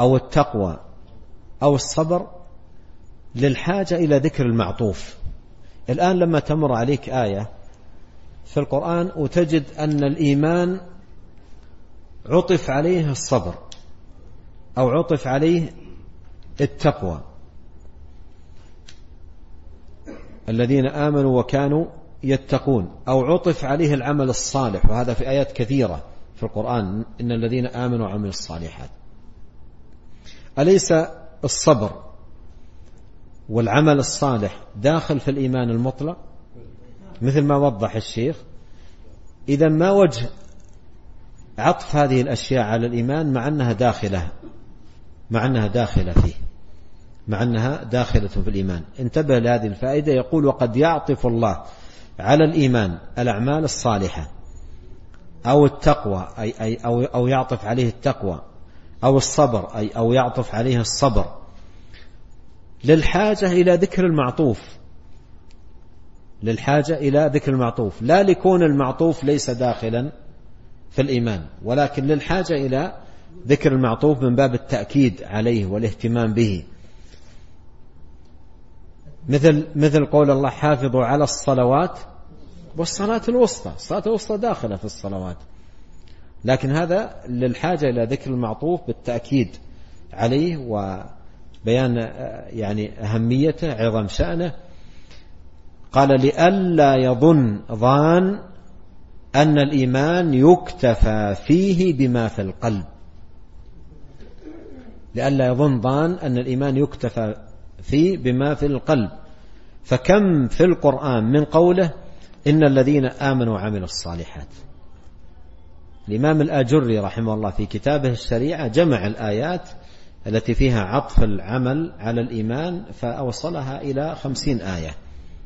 أو التقوى أو الصبر للحاجة إلى ذكر المعطوف. الآن لما تمر عليك آية في القرآن وتجد أن الإيمان عطف عليه الصبر أو عطف عليه التقوى. الذين آمنوا وكانوا يتقون أو عطف عليه العمل الصالح وهذا في آيات كثيرة في القرآن إن الذين آمنوا وعملوا الصالحات. أليس الصبر والعمل الصالح داخل في الإيمان المطلق مثل ما وضح الشيخ. إذا ما وجه عطف هذه الأشياء على الإيمان مع أنها داخلة مع أنها داخلة فيه مع أنها داخلة في الإيمان. انتبه لهذه الفائدة. يقول وقد يعطف الله على الإيمان الأعمال الصالحة أو التقوى أي, أي أو, أو يعطف عليه التقوى أو الصبر أي أو يعطف عليه الصبر. للحاجة إلى ذكر المعطوف. للحاجة إلى ذكر المعطوف. لا لكون المعطوف ليس داخلا في الإيمان ولكن للحاجة إلى ذكر المعطوف من باب التأكيد عليه والاهتمام به. مثل مثل قول الله حافظوا على الصلوات والصلاة الوسطى. الصلاة الوسطى داخلة في الصلوات. لكن هذا للحاجة إلى ذكر المعطوف بالتأكيد عليه وبيان يعني أهميته عظم شأنه. قال لئلا يظن ظان أن الإيمان يكتفى فيه بما في القلب. لئلا يظن ظان أن الإيمان يكتفى فيه بما في القلب. فكم في القرآن من قوله إن الذين آمنوا وعملوا الصالحات؟ الإمام الآجري رحمه الله في كتابه الشريعة جمع الآيات التي فيها عطف العمل على الإيمان فأوصلها إلى خمسين آية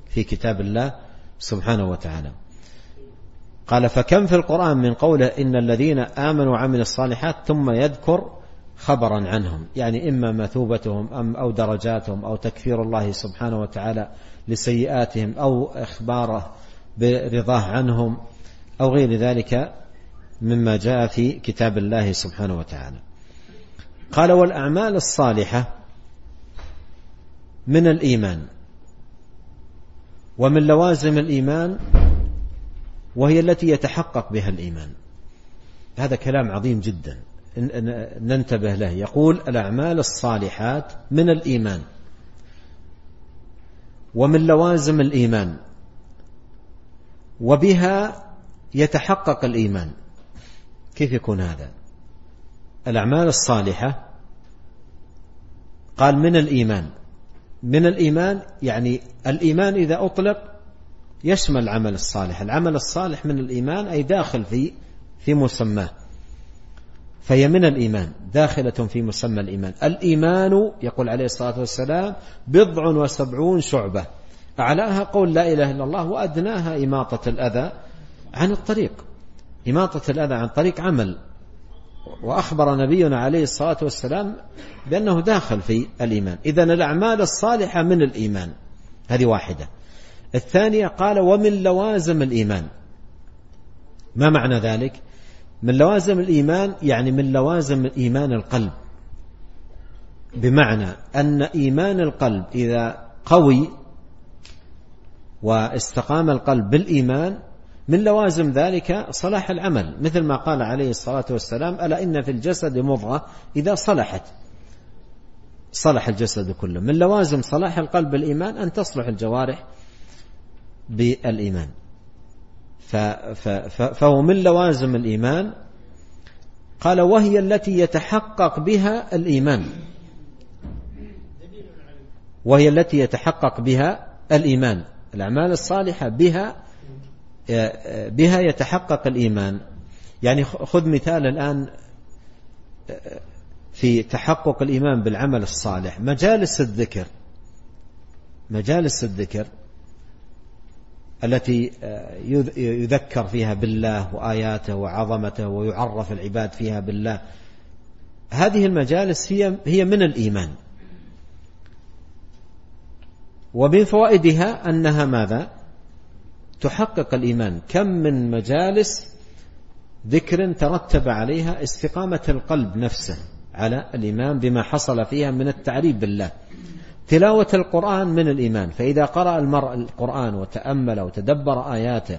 في كتاب الله سبحانه وتعالى. قال فكم في القرآن من قوله إن الذين آمنوا وعملوا الصالحات ثم يذكر خبرا عنهم؟ يعني إما مثوبتهم أم أو درجاتهم أو تكفير الله سبحانه وتعالى لسيئاتهم أو إخباره برضاه عنهم أو غير ذلك مما جاء في كتاب الله سبحانه وتعالى. قال والأعمال الصالحة من الإيمان ومن لوازم الإيمان وهي التي يتحقق بها الإيمان. هذا كلام عظيم جدا. ننتبه له. يقول الأعمال الصالحات من الإيمان ومن لوازم الإيمان وبها يتحقق الإيمان. كيف يكون هذا؟ الأعمال الصالحة قال من الإيمان. من الإيمان يعني الإيمان إذا أطلق يشمل العمل الصالح. العمل الصالح من الإيمان أي داخل في في مسماه فهي من الإيمان داخلة في مسمى الإيمان. الإيمان يقول عليه الصلاة والسلام بضع وسبعون شعبة. أعلاها قول لا إله إلا الله وأدناها إماطة الأذى عن الطريق. إماطة الأذى عن طريق عمل. وأخبر نبينا عليه الصلاة والسلام بأنه داخل في الإيمان. إذا الأعمال الصالحة من الإيمان. هذه واحدة. الثانية قال ومن لوازم الإيمان. ما معنى ذلك؟ من لوازم الإيمان يعني من لوازم إيمان القلب. بمعنى أن إيمان القلب إذا قوي واستقام القلب بالإيمان من لوازم ذلك صلاح العمل مثل ما قال عليه الصلاة والسلام ألا إن في الجسد مضغة إذا صلحت. صلح الجسد كله. من لوازم صلاح القلب بالإيمان أن تصلح الجوارح بالإيمان. فهو من لوازم الإيمان. قال وهي التي يتحقق بها الإيمان. وهي التي يتحقق بها الإيمان. الأعمال الصالحة بها بها يتحقق الإيمان. يعني خذ مثال الآن في تحقق الإيمان بالعمل الصالح. مجالس الذكر مجالس الذكر التي يذكر فيها بالله وآياته وعظمته ويعرف العباد فيها بالله. هذه المجالس هي هي من الإيمان. ومن فوائدها أنها ماذا؟ تحقق الإيمان. كم من مجالس ذكر ترتب عليها استقامة القلب نفسه على الإيمان بما حصل فيها من التعريف بالله. تلاوة القرآن من الإيمان. فإذا قرأ المرء القرآن وتأمل وتدبر آياته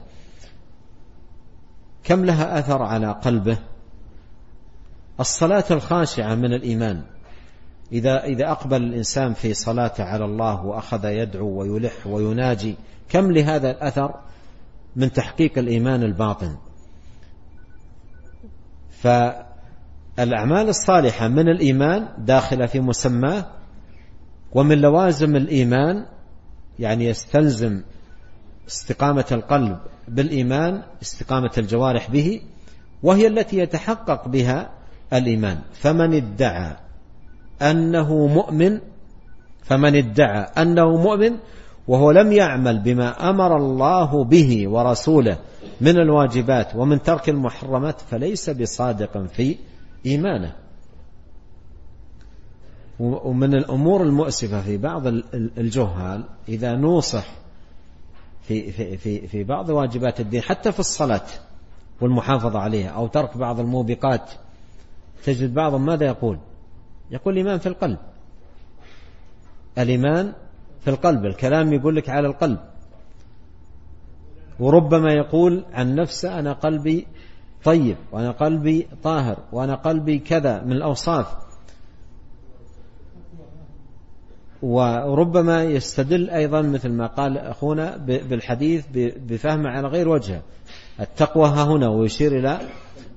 كم لها أثر على قلبه؟ الصلاة الخاشعة من الإيمان. إذا إذا أقبل الإنسان في صلاته على الله وأخذ يدعو ويلح ويناجي كم لهذا الأثر؟ من تحقيق الإيمان الباطن. فالأعمال الصالحة من الإيمان داخلة في مسماه ومن لوازم الإيمان يعني يستلزم استقامة القلب بالإيمان استقامة الجوارح به وهي التي يتحقق بها الإيمان. فمن ادعى أنه مؤمن فمن ادعى أنه مؤمن وهو لم يعمل بما أمر الله به ورسوله من الواجبات ومن ترك المحرمات فليس بصادق في إيمانه ومن الأمور المؤسفة في بعض الجهال إذا نوصح في في في في بعض واجبات الدين حتى في الصلاة والمحافظة عليها أو ترك بعض الموبقات تجد بعضهم ماذا يقول؟ يقول الإيمان في القلب الإيمان في القلب الكلام يقول لك على القلب. وربما يقول عن نفسه أنا قلبي طيب وأنا قلبي طاهر وأنا قلبي كذا من الأوصاف. وربما يستدل أيضا مثل ما قال أخونا بالحديث بفهمه على غير وجهه. التقوى ها هنا ويشير إلى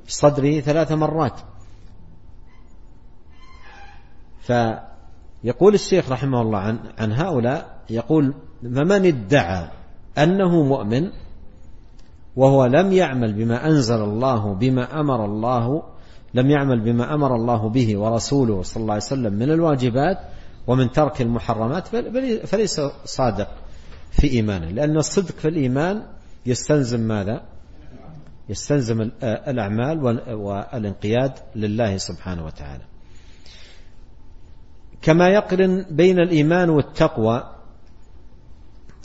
صدره ثلاث مرات. ف يقول الشيخ رحمه الله عن, عن هؤلاء يقول فمن ادعى أنه مؤمن وهو لم يعمل بما أنزل الله بما أمر الله لم يعمل بما أمر الله به ورسوله صلى الله عليه وسلم من الواجبات ومن ترك المحرمات فليس صادق في إيمانه لأن الصدق في الإيمان يستلزم ماذا؟ يستلزم الأعمال والانقياد لله سبحانه وتعالى. كما يقرن بين الإيمان والتقوى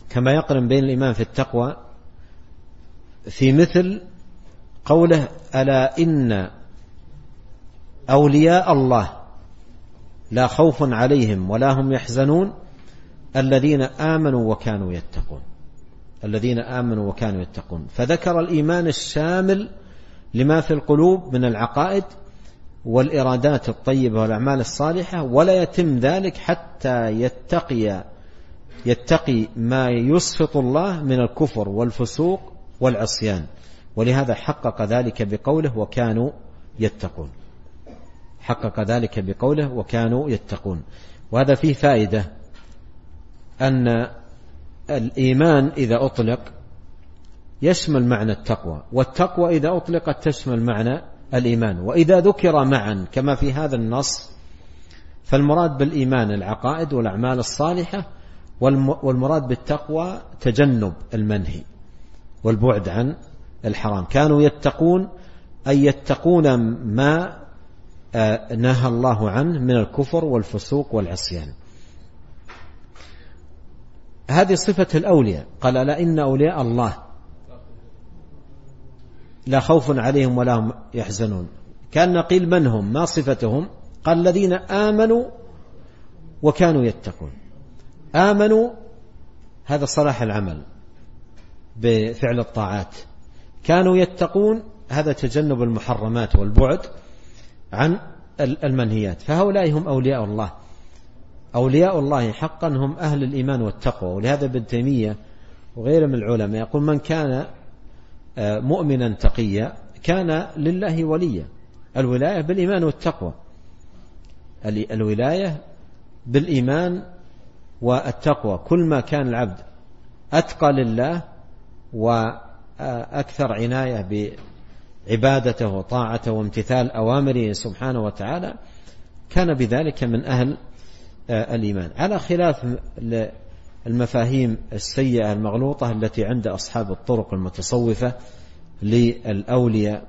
كما يقرن بين الإيمان في التقوى في مثل قوله ألا إن أولياء الله لا خوف عليهم ولا هم يحزنون الذين آمنوا وكانوا يتقون. الذين آمنوا وكانوا يتقون. فذكر الإيمان الشامل لما في القلوب من العقائد والإرادات الطيبة والأعمال الصالحة ولا يتم ذلك حتى يتقي يتقي ما يسخط الله من الكفر والفسوق والعصيان. ولهذا حقق ذلك بقوله وكانوا يتقون. حقق ذلك بقوله وكانوا يتقون. وهذا فيه فائدة أن الإيمان إذا أطلق يشمل معنى التقوى والتقوى إذا أطلقت تشمل معنى الإيمان. وإذا ذكر معا كما في هذا النص فالمراد بالإيمان العقائد والأعمال الصالحة والمراد بالتقوى تجنب المنهي والبعد عن الحرام. كانوا يتقون أي يتقون ما آه، نهى الله عنه من الكفر والفسوق والعصيان. هذه صفة الأولياء. قال إن أولياء الله لا خوف عليهم ولا هم يحزنون. كان قيل من هم؟ ما صفتهم؟ قال الذين آمنوا وكانوا يتقون. آمنوا هذا صلاح العمل بفعل الطاعات. كانوا يتقون هذا تجنب المحرمات والبعد عن المنهيات. فهؤلاء هم أولياء الله. أولياء الله حقا هم أهل الإيمان والتقوى. ولهذا ابن تيمية وغيره من العلماء يقول من كان مؤمنا تقيا كان لله وليا. الولاية بالإيمان والتقوى. الولاية بالإيمان والتقوى. كل ما كان العبد أتقى لله وأكثر عناية بعبادته وطاعته وامتثال أوامره سبحانه وتعالى كان بذلك من أهل آه، الإيمان. على خلاف المفاهيم السيئة المغلوطة التي عند أصحاب الطرق المتصوفة للأولياء.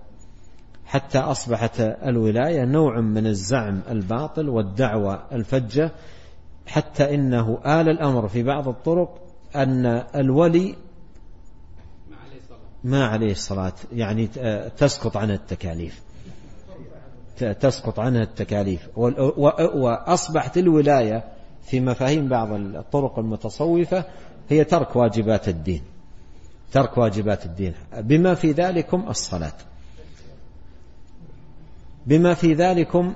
حتى أصبحت الولاية نوع من الزعم الباطل والدعوة الفجة حتى إنه آل الأمر في بعض الطرق أن الولي ما عليه الصلاة يعني تسقط عنه التكاليف. تسقط عنها التكاليف. وأصبحت الولاية في مفاهيم بعض الطرق المتصوفة هي ترك واجبات الدين. ترك واجبات الدين. بما في ذلكم الصلاة. بما في ذلكم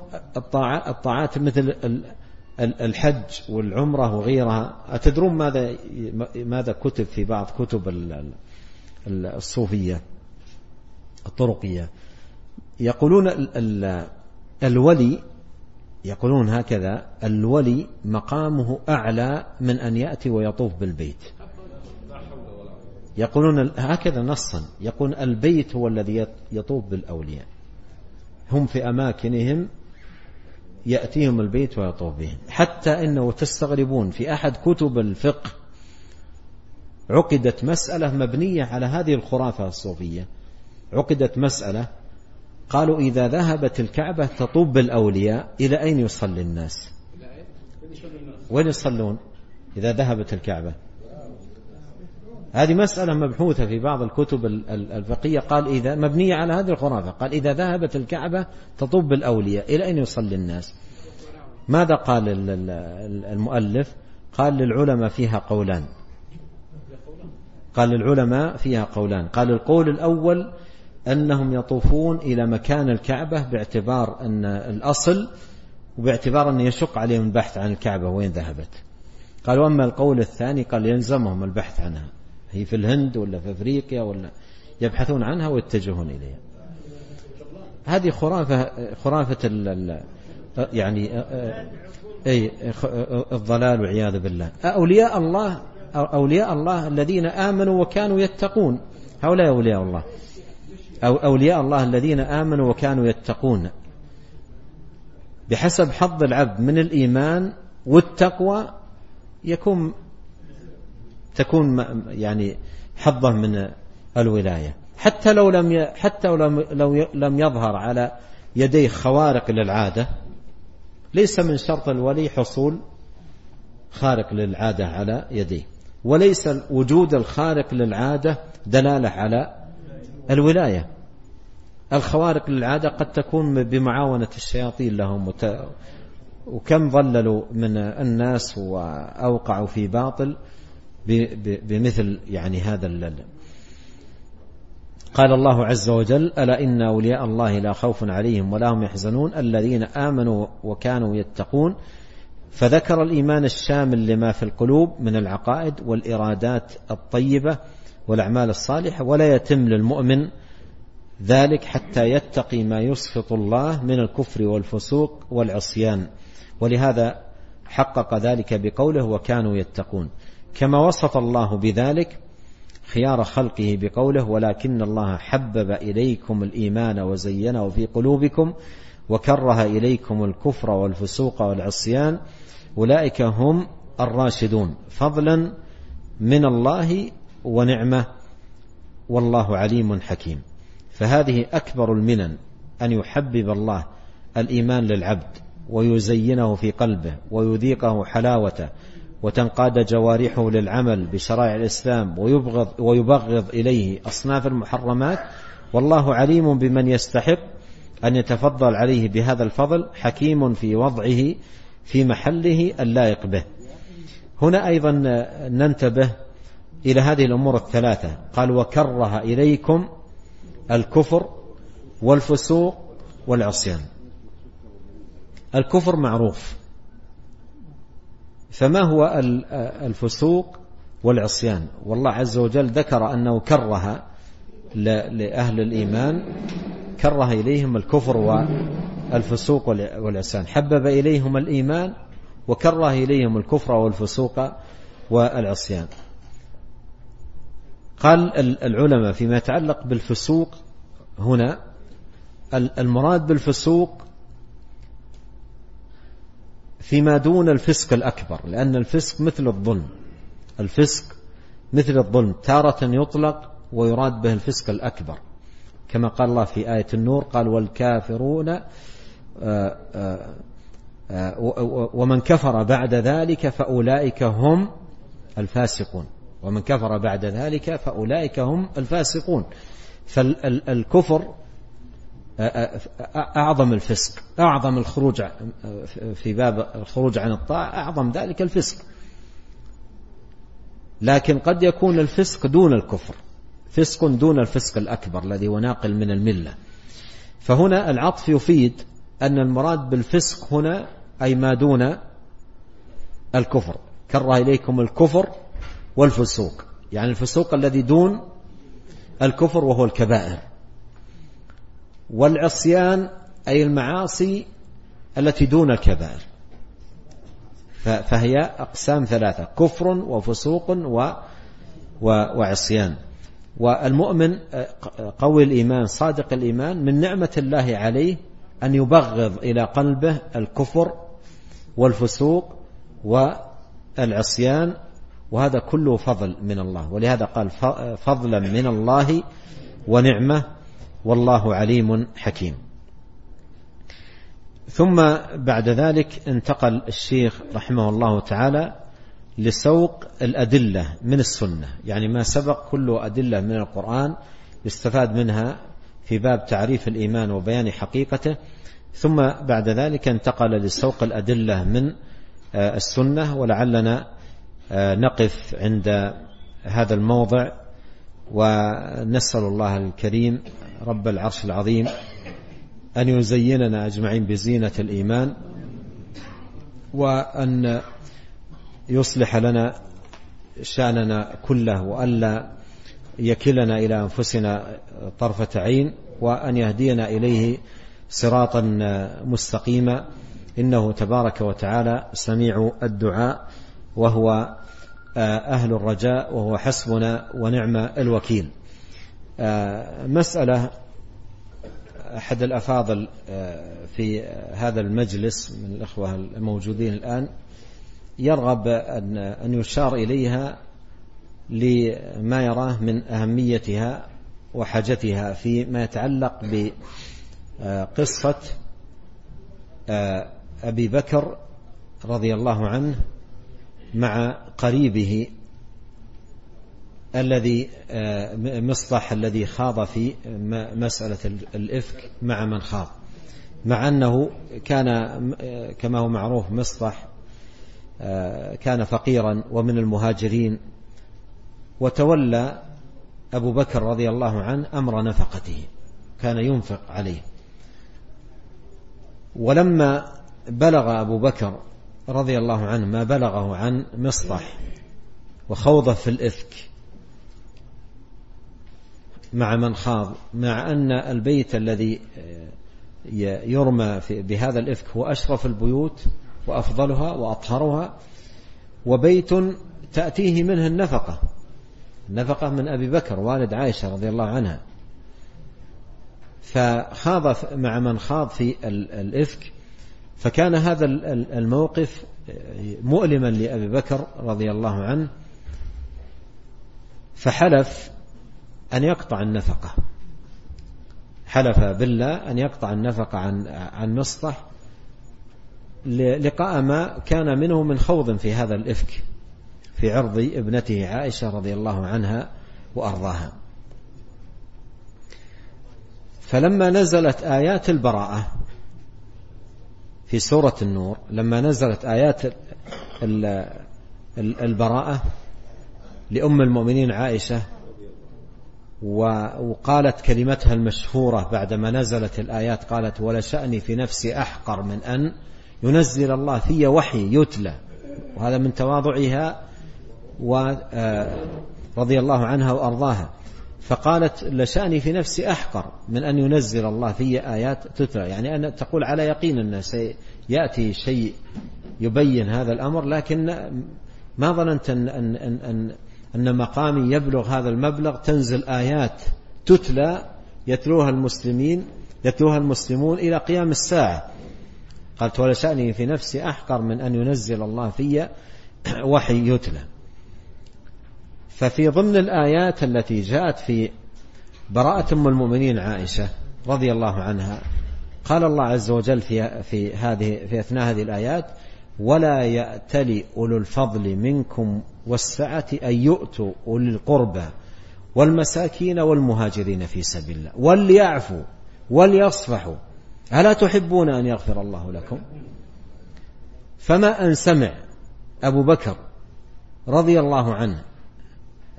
الطاعات مثل الحج والعمرة وغيرها. أتدرون ماذا ماذا كتب في بعض كتب الصوفية الطرقية؟ يقولون الولي يقولون هكذا الولي مقامه أعلى من أن يأتي ويطوف بالبيت. يقولون هكذا نصا. يقول البيت هو الذي يطوف بالأولياء. هم في أماكنهم يأتيهم البيت ويطوف بهم. حتى إنه تستغربون في أحد كتب الفقه عقدت مسألة مبنية على هذه الخرافة الصوفية. عقدت مسألة قالوا إذا ذهبت الكعبة تطوب بالأولياء إلى أين يصلي الناس؟ وين يصلون إذا ذهبت الكعبة؟ هذه مسألة مبحوثة في بعض الكتب الفقهية. قال إذا مبنية على هذه الخرافة. قال إذا ذهبت الكعبة تطوب بالأولياء إلى أين يصلي الناس؟ ماذا قال المؤلف؟ قال للعلماء فيها قولان. قال للعلماء فيها قولان. قال القول الأول أنهم يطوفون إلى مكان الكعبة باعتبار أن الأصل وباعتبار أن يشق عليهم البحث عن الكعبة وين ذهبت. قال وأما القول الثاني قال يلزمهم البحث عنها. هي في الهند ولا في أفريقيا ولا يبحثون عنها ويتجهون إليها. هذه خرافة خرافة ال يعني أي الضلال والعياذ بالله. أولياء الله أولياء الله الذين آمنوا وكانوا يتقون. هؤلاء أولياء الله. أو أولياء الله الذين آمنوا وكانوا يتقون. بحسب حظ العبد من الإيمان والتقوى يكون تكون يعني حظه من الولاية. حتى لو لم حتى لو لم يظهر على يديه خوارق للعادة ليس من شرط الولي حصول خارق للعادة على يديه. وليس وجود الخارق للعادة دلالة على الولاية. الخوارق للعادة قد تكون بمعاونة الشياطين لهم وكم ضللوا من الناس وأوقعوا في باطل بمثل يعني هذا اللل. قال الله عز وجل ألا إن أولياء الله لا خوف عليهم ولا هم يحزنون الذين آمنوا وكانوا يتقون فذكر الإيمان الشامل لما في القلوب من العقائد والإرادات الطيبة والأعمال الصالحة ولا يتم للمؤمن ذلك حتى يتقي ما يسخط الله من الكفر والفسوق والعصيان. ولهذا حقق ذلك بقوله وكانوا يتقون. كما وصف الله بذلك خيار خلقه بقوله ولكن الله حبب إليكم الإيمان وزينه في قلوبكم وكره إليكم الكفر والفسوق والعصيان. أولئك هم الراشدون. فضلا من الله ونعمة والله عليم حكيم. فهذه أكبر المنن أن يحبب الله الإيمان للعبد ويزينه في قلبه ويذيقه حلاوته وتنقاد جوارحه للعمل بشرائع الإسلام ويبغض, ويبغض إليه أصناف المحرمات. والله عليم بمن يستحق أن يتفضل عليه بهذا الفضل حكيم في وضعه في محله اللائق به هنا أيضا ننتبه إلى هذه الأمور الثلاثة. قال وكره إليكم الكفر والفسوق والعصيان. الكفر معروف. فما هو الفسوق والعصيان؟ والله عز وجل ذكر أنه كره لأهل الإيمان كره إليهم الكفر والفسوق والعصيان. حبب إليهم الإيمان وكره إليهم الكفر والفسوق والعصيان. قال العلماء فيما يتعلق بالفسوق هنا المراد بالفسوق فيما دون الفسق الأكبر لأن الفسق مثل الظلم. الفسق مثل الظلم تارة يطلق ويراد به الفسق الأكبر. كما قال الله في آية النور قال والكافرون آه، آه، آه، ومن كفر بعد ذلك فأولئك هم الفاسقون. ومن كفر بعد ذلك فأولئك هم الفاسقون. فالكفر أعظم الفسق أعظم الخروج في باب الخروج عن الطاعة أعظم ذلك الفسق. لكن قد يكون الفسق دون الكفر فسق دون الفسق الأكبر الذي هو ناقل من الملة. فهنا العطف يفيد أن المراد بالفسق هنا أي ما دون الكفر. كره إليكم الكفر والفسوق. يعني الفسوق الذي دون الكفر وهو الكبائر. والعصيان أي المعاصي التي دون الكبائر. فهي أقسام ثلاثة كفر وفسوق و وعصيان. والمؤمن قوي الإيمان صادق الإيمان من نعمة الله عليه أن يبغض إلى قلبه الكفر والفسوق والعصيان وهذا كله فضل من الله. ولهذا قال فضلا من الله ونعمة والله عليم حكيم. ثم بعد ذلك انتقل الشيخ رحمه الله تعالى لسوق الأدلة من السنة. يعني ما سبق كله أدلة من القرآن يستفاد منها في باب تعريف الإيمان وبيان حقيقته. ثم بعد ذلك انتقل لسوق الأدلة من آه، السنة. ولعلنا نقف عند هذا الموضع ونسأل الله الكريم رب العرش العظيم أن يزيننا أجمعين بزينة الإيمان وأن يصلح لنا شأننا كله وألا يكلنا إلى أنفسنا طرفة عين وأن يهدينا إليه صراطا مستقيما. إنه تبارك وتعالى سميع الدعاء وهو أهل الرجاء وهو حسبنا ونعم الوكيل. مسألة أحد الأفاضل في هذا المجلس من الأخوة الموجودين الآن يرغب أن يشار إليها لما يراه من أهميتها وحاجتها فيما يتعلق بقصة أبي بكر رضي الله عنه مع قريبه الذي مصطح الذي خاض في مسألة الإفك مع من خاض. مع أنه كان كما هو معروف مصطح كان فقيرا ومن المهاجرين وتولى أبو بكر رضي الله عنه أمر نفقته كان ينفق عليه. ولما بلغ أبو بكر رضي الله عنه ما بلغه عن مصطح وخوضه في الإفك مع من خاض مع أن البيت الذي يرمى بهذا الإفك هو أشرف البيوت وأفضلها وأطهرها وبيت تأتيه منه النفقة النفقة من أبي بكر والد عائشة رضي الله عنها. فخاض مع من خاض في الإفك فكان هذا الموقف مؤلما لأبي بكر رضي الله عنه فحلف أن يقطع النفقة. حلف بالله أن يقطع النفقة عن عن مصطح لقاء ما كان منه من خوض في هذا الإفك في عرض ابنته عائشة رضي الله عنها وأرضاها. فلما نزلت آيات البراءة في سورة النور لما نزلت آيات البراءة لأم المؤمنين عائشة وقالت كلمتها المشهورة بعدما نزلت الآيات قالت ولا شأني في نفسي أحقر من أن ينزل الله في وحي يتلى وهذا من تواضعها ورضي الله عنها وأرضاها. فقالت لشأني في نفسي أحقر من أن ينزل الله في آيات تتلى. يعني أن تقول على يقين أن سيأتي شيء يبين هذا الأمر لكن ما ظننت أن, أن, أن, أن, أن مقامي يبلغ هذا المبلغ. تنزل آيات تتلى يتلوها المسلمين يتلوها المسلمون إلى قيام الساعة. قالت ولا شأني في نفسي أحقر من أن ينزل الله في وحي يتلى. ففي ضمن الآيات التي جاءت في براءة أم المؤمنين عائشة رضي الله عنها قال الله عز وجل في في هذه في أثناء هذه الآيات ولا يأتل أولو الفضل منكم والسعة أن يؤتوا أولي القربى والمساكين والمهاجرين في سبيل الله وليعفوا وليصفحوا. ألا تحبون أن يغفر الله لكم؟ فما أن سمع أبو بكر رضي الله عنه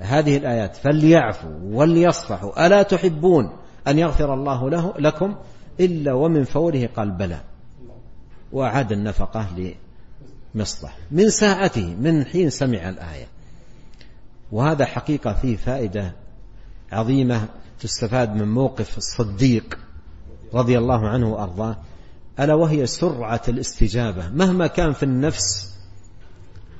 هذه الآيات فليعفوا وليصفحوا ألا تحبون أن يغفر الله له لكم؟ إلا ومن فوره قال بلى. وأعاد النفقة لمصطح من ساعته من حين سمع الآية. وهذا حقيقة فيه فائدة عظيمة تستفاد من موقف الصديق رضي الله عنه وأرضاه. ألا وهي سرعة الاستجابة. مهما كان في النفس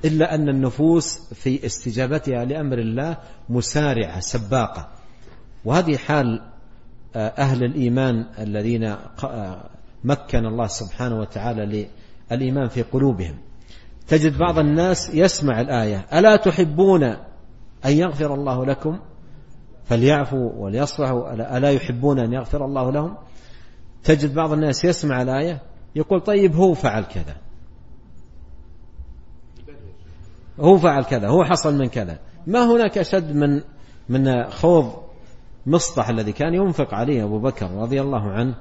إلا أن النفوس في استجابتها لأمر الله مسارعة سباقة. وهذه حال آه، أهل الإيمان الذين آه، مكن الله سبحانه وتعالى للإيمان في قلوبهم. تجد بعض الناس يسمع الآية ألا تحبون أن يغفر الله لكم؟ فليعفوا وليصفحوا ألا يحبون أن يغفر الله لهم؟ تجد بعض الناس يسمع الآية يقول طيب هو فعل كذا. هو فعل كذا هو حصل من كذا. ما هناك أشد من من خوض مصطح الذي كان ينفق عليه أبو بكر رضي الله عنه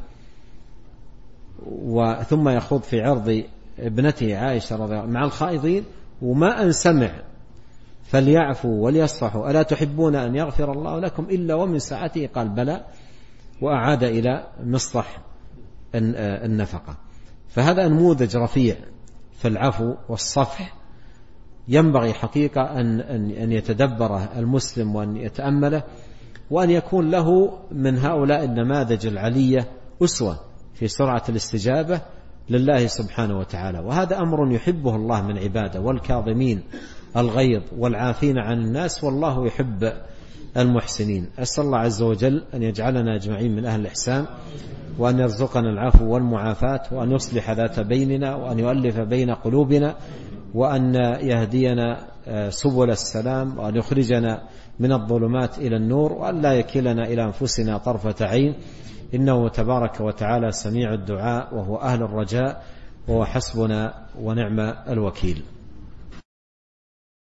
وثم يخوض في عرض ابنته عائشة رضي الله مع الخائضين. وما أن سمع فليعفوا وليصفحوا ألا تحبون أن يغفر الله لكم؟ إلا ومن ساعته قال بلى وأعاد إلى مصطح النفقة فهذا نموذج رفيع في العفو والصفح. ينبغي حقيقة أن أن يتدبره المسلم وأن يتأمله وأن يكون له من هؤلاء النماذج العلية أسوة في سرعة الاستجابة لله سبحانه وتعالى. وهذا أمر يحبه الله من عباده والكاظمين الغيظ والعافين عن الناس والله يحب المحسنين. أسأل الله عز وجل أن يجعلنا أجمعين من أهل الإحسان وأن يرزقنا العفو والمعافاة وأن يصلح ذات بيننا وأن يؤلف بين قلوبنا وأن يهدينا آه، سبل السلام وأن يخرجنا من الظلمات إلى النور وأن لا يكلنا إلى أنفسنا طرفة عين. إنه تبارك وتعالى سميع الدعاء وهو أهل الرجاء وهو حسبنا ونعم الوكيل.